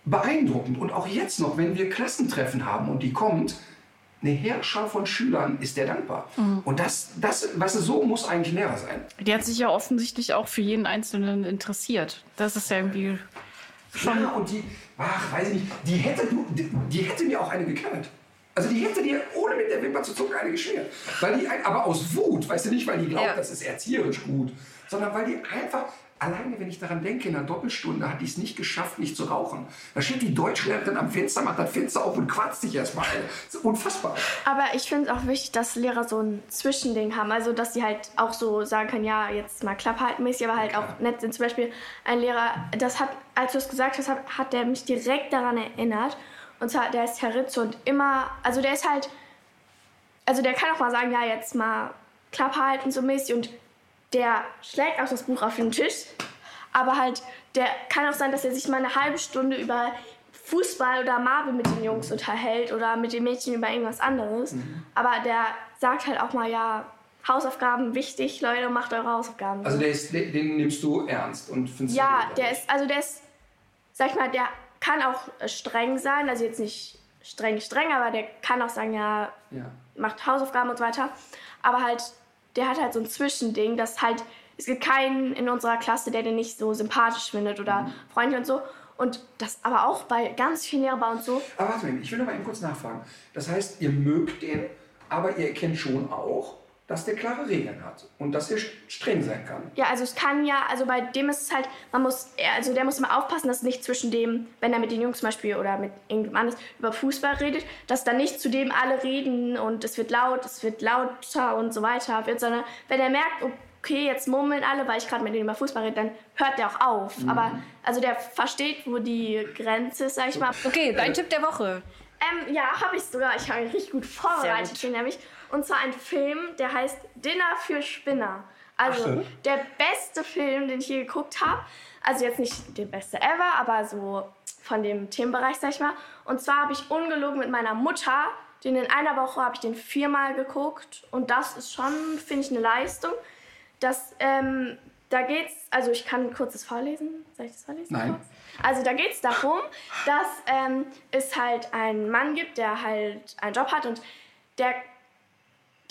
beeindruckend. Und auch jetzt noch, wenn wir Klassentreffen haben und die kommt, eine Heerschar von Schülern ist der dankbar. Und das, das, weißt du, so muss eigentlich Lehrer sein. Die hat sich ja offensichtlich auch für jeden Einzelnen interessiert. Das ist ja irgendwie schon. Ja, und die, ach, weiß ich nicht, die hätte, die, die hätte mir auch eine geknallt. Also die hätte dir ohne mit der Wimper zu zucken eine geschmiert. Weil die, aber aus Wut, weißt du nicht, weil die glaubt, Ja. das ist erzieherisch gut, sondern weil die einfach, alleine wenn ich daran denke, in einer Doppelstunde hat die es nicht geschafft, nicht zu rauchen. Da steht die Deutschlehrerin am Fenster, macht das Fenster auf und quatzt sich erstmal. Unfassbar. Aber ich finde es auch wichtig, dass Lehrer so ein Zwischending haben. Also, dass sie halt auch so sagen können, ja, jetzt mal klapp halten mäßig, aber halt auch nett sind. Zum Beispiel ein Lehrer, das hat, als du es gesagt hast, hat, hat der mich direkt daran erinnert. Und zwar, der ist Herr Ritze und immer, also der ist halt, also der kann auch mal sagen, ja, jetzt mal klapp halten so mäßig und der schlägt auch das Buch auf den Tisch. Aber halt, der kann auch sein, dass er sich mal eine halbe Stunde über Fußball oder Marvel mit den Jungs unterhält oder mit den Mädchen über irgendwas anderes. Aber der sagt halt auch mal, ja, Hausaufgaben wichtig, Leute, macht eure Hausaufgaben. Also der ist, den, den nimmst du ernst und findest ja, du der ist, also der ist, sag ich mal, der kann auch äh, streng sein, also jetzt nicht streng, streng, aber der kann auch sagen, ja, Ja. macht Hausaufgaben und so weiter. Aber halt, der hat halt so ein Zwischending, dass halt, es gibt keinen in unserer Klasse, der den nicht so sympathisch findet oder freundlich und so. Und das aber auch bei ganz vielen Lehrern bei uns so. Aber warte mal, ich will noch mal eben kurz nachfragen. Das heißt, ihr mögt den, aber ihr erkennt schon auch, dass der klare Regeln hat und dass er streng sein kann. Ja, also es kann ja, also bei dem ist es halt, man muss, er- also der muss immer aufpassen, dass nicht zwischen dem, wenn er mit den Jungs zum Beispiel oder mit irgendjemand anderes über Fußball redet, dass dann nicht zu dem alle reden und es wird laut, es wird lauter und so weiter wird, sondern wenn er merkt, okay, jetzt murmeln alle, weil ich gerade mit denen über Fußball rede, dann hört der auch auf. Aber also der versteht, wo die Grenze ist, sag ich mal. Okay, dein Tipp der Woche. Ähm, ja, habe ich sogar. Ich habe ihn richtig gut vorbereitet, nämlich. Und zwar ein Film, der heißt Dinner für Spinner. Also der beste Film, den ich je geguckt habe. Also jetzt nicht der beste ever, aber so von dem Themenbereich, sag ich mal. Und zwar habe ich ungelogen mit meiner Mutter, den in einer Woche habe ich den viermal geguckt. Und das ist schon, finde ich, eine Leistung. Das, ähm, da geht's, also ich kann kurz das vorlesen. Soll ich das vorlesen? Nein. Kurz? Also da geht es darum, dass ähm, es halt einen Mann gibt, der halt einen Job hat und der,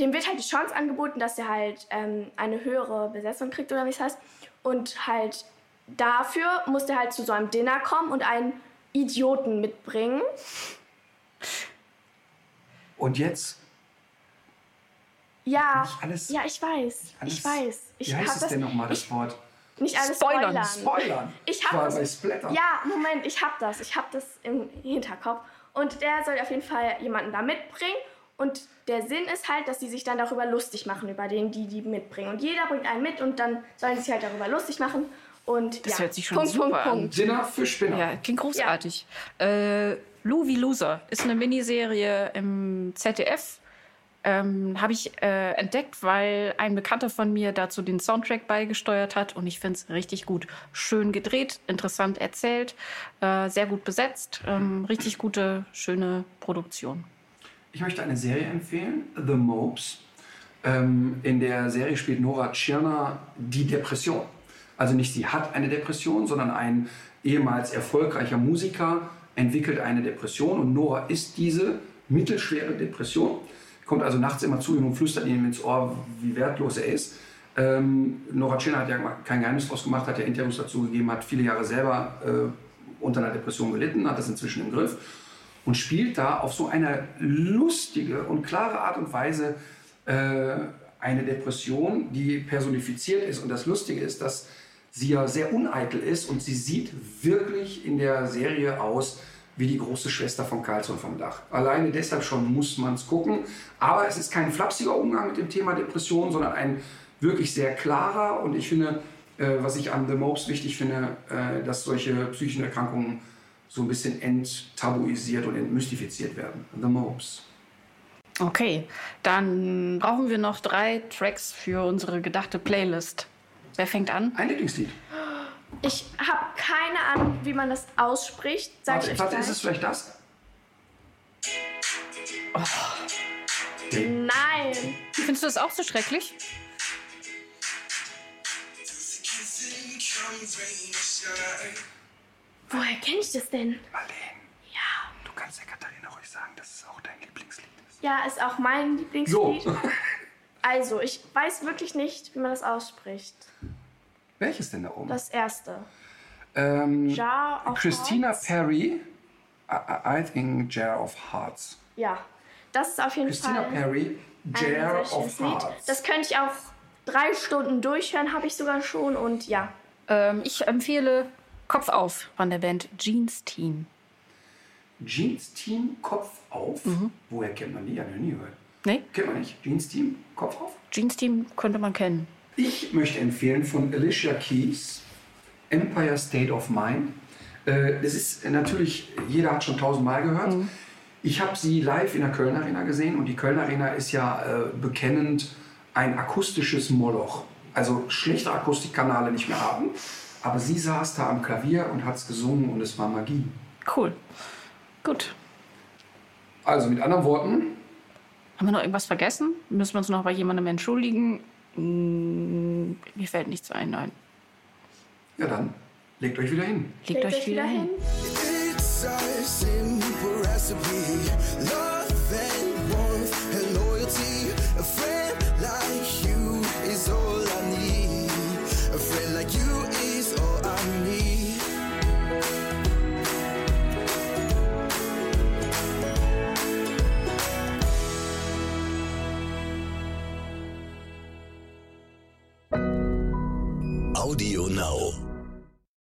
dem wird halt die Chance angeboten, dass er halt ähm, eine höhere Besetzung kriegt oder wie es heißt. Und halt dafür muss der halt zu so einem Dinner kommen und einen Idioten mitbringen. Und jetzt, Ja, Nicht alles- ja, ich weiß, alles, ich weiß. Ich wie heißt es das denn nochmal, das ich, Wort? nicht alles Spoilern, spoilern. Spoilern. Ich hab War das-. Ja, Moment, ich hab das. Ich hab das im Hinterkopf. Und der soll auf jeden Fall jemanden da mitbringen. Und der Sinn ist halt, dass die sich dann darüber lustig machen, über den, die die mitbringen. Und jeder bringt einen mit und dann sollen sie sich halt darüber lustig machen. Und Das ja, hört sich schon Punkt, super Punkt, an. Punkt. Dinner für Spinner. Ja, klingt großartig. Äh, Lou wie Loser ist eine Miniserie im ZDF. Ähm, Habe ich äh, entdeckt, weil ein Bekannter von mir dazu den Soundtrack beigesteuert hat und ich finde es richtig gut. Schön gedreht, interessant erzählt, äh, sehr gut besetzt, ähm, richtig gute, schöne Produktion. Ich möchte eine Serie empfehlen, The Mopes. Ähm, in der Serie spielt Nora Tschirner die Depression. Also nicht sie hat eine Depression, sondern ein ehemals erfolgreicher Musiker entwickelt eine Depression und Nora ist diese mittelschwere Depression. Kommt also nachts immer zu ihm und flüstert ihm ins Ohr, wie wertlos er ist. Ähm, Nora Tschirner hat ja kein Geheimnis draus gemacht, hat ja Interviews dazu gegeben, hat viele Jahre selber äh, unter einer Depression gelitten, hat das inzwischen im Griff und spielt da auf so eine lustige und klare Art und Weise äh, eine Depression, die personifiziert ist. Und das Lustige ist, dass sie ja sehr uneitel ist und sie sieht wirklich in der Serie aus wie die große Schwester von Karlsson vom Dach. Alleine deshalb schon muss man es gucken. Aber es ist kein flapsiger Umgang mit dem Thema Depression, sondern ein wirklich sehr klarer. Und ich finde, äh, was ich an The Mopes wichtig finde, äh, dass solche psychischen Erkrankungen so ein bisschen enttabuisiert und entmystifiziert werden. The Mopes. Okay, dann brauchen wir noch drei Tracks für unsere gedachte Playlist. Wer fängt an? Ein Lieblingslied. Ich habe keine Ahnung, wie man das ausspricht. Sag Warte, ich warte gleich. ist es vielleicht das? Nein. Findest du das auch so schrecklich? Woher kenne ich das denn? Marlene, Ja. du kannst der Katharina ruhig sagen, dass es auch dein Lieblingslied ist. Ja, ist auch mein So, Lieblingslied. Also, ich weiß wirklich nicht, wie man das ausspricht. welches denn da oben? Das erste. ähm, Jar of Christina Hearts? Perry, I, I think Jar of Hearts. Ja, das ist auf jeden Christina Fall Perry, ein Jar of schönes Lied. Hearts. Das könnte ich auch drei Stunden durchhören, habe ich sogar schon. Und ja, Ähm, ich empfehle Kopf auf von der Band Jeans Team. Jeans Team, Kopf auf. Mhm. Woher kennt man die? Ja, noch nie gehört. Nee, Kennt man nicht. Jeans Team, Kopf auf. Jeans Team könnte man kennen. Ich möchte empfehlen von Alicia Keys, Empire State of Mind. Äh, Das ist natürlich, jeder hat schon tausendmal gehört. Ich habe sie live in der Köln Arena gesehen und die Köln Arena ist ja äh, bekennend ein akustisches Moloch. Also schlechte Akustikkanale nicht mehr haben. Aber sie saß da am Klavier und hat es gesungen und es war Magie. Cool. Gut. Also mit anderen Worten, Haben wir noch irgendwas vergessen? Müssen wir uns noch bei jemandem entschuldigen? Hm, mir fällt nichts ein, nein. ja dann, legt euch wieder hin. Legt, euch wieder hin. It's Audio Now.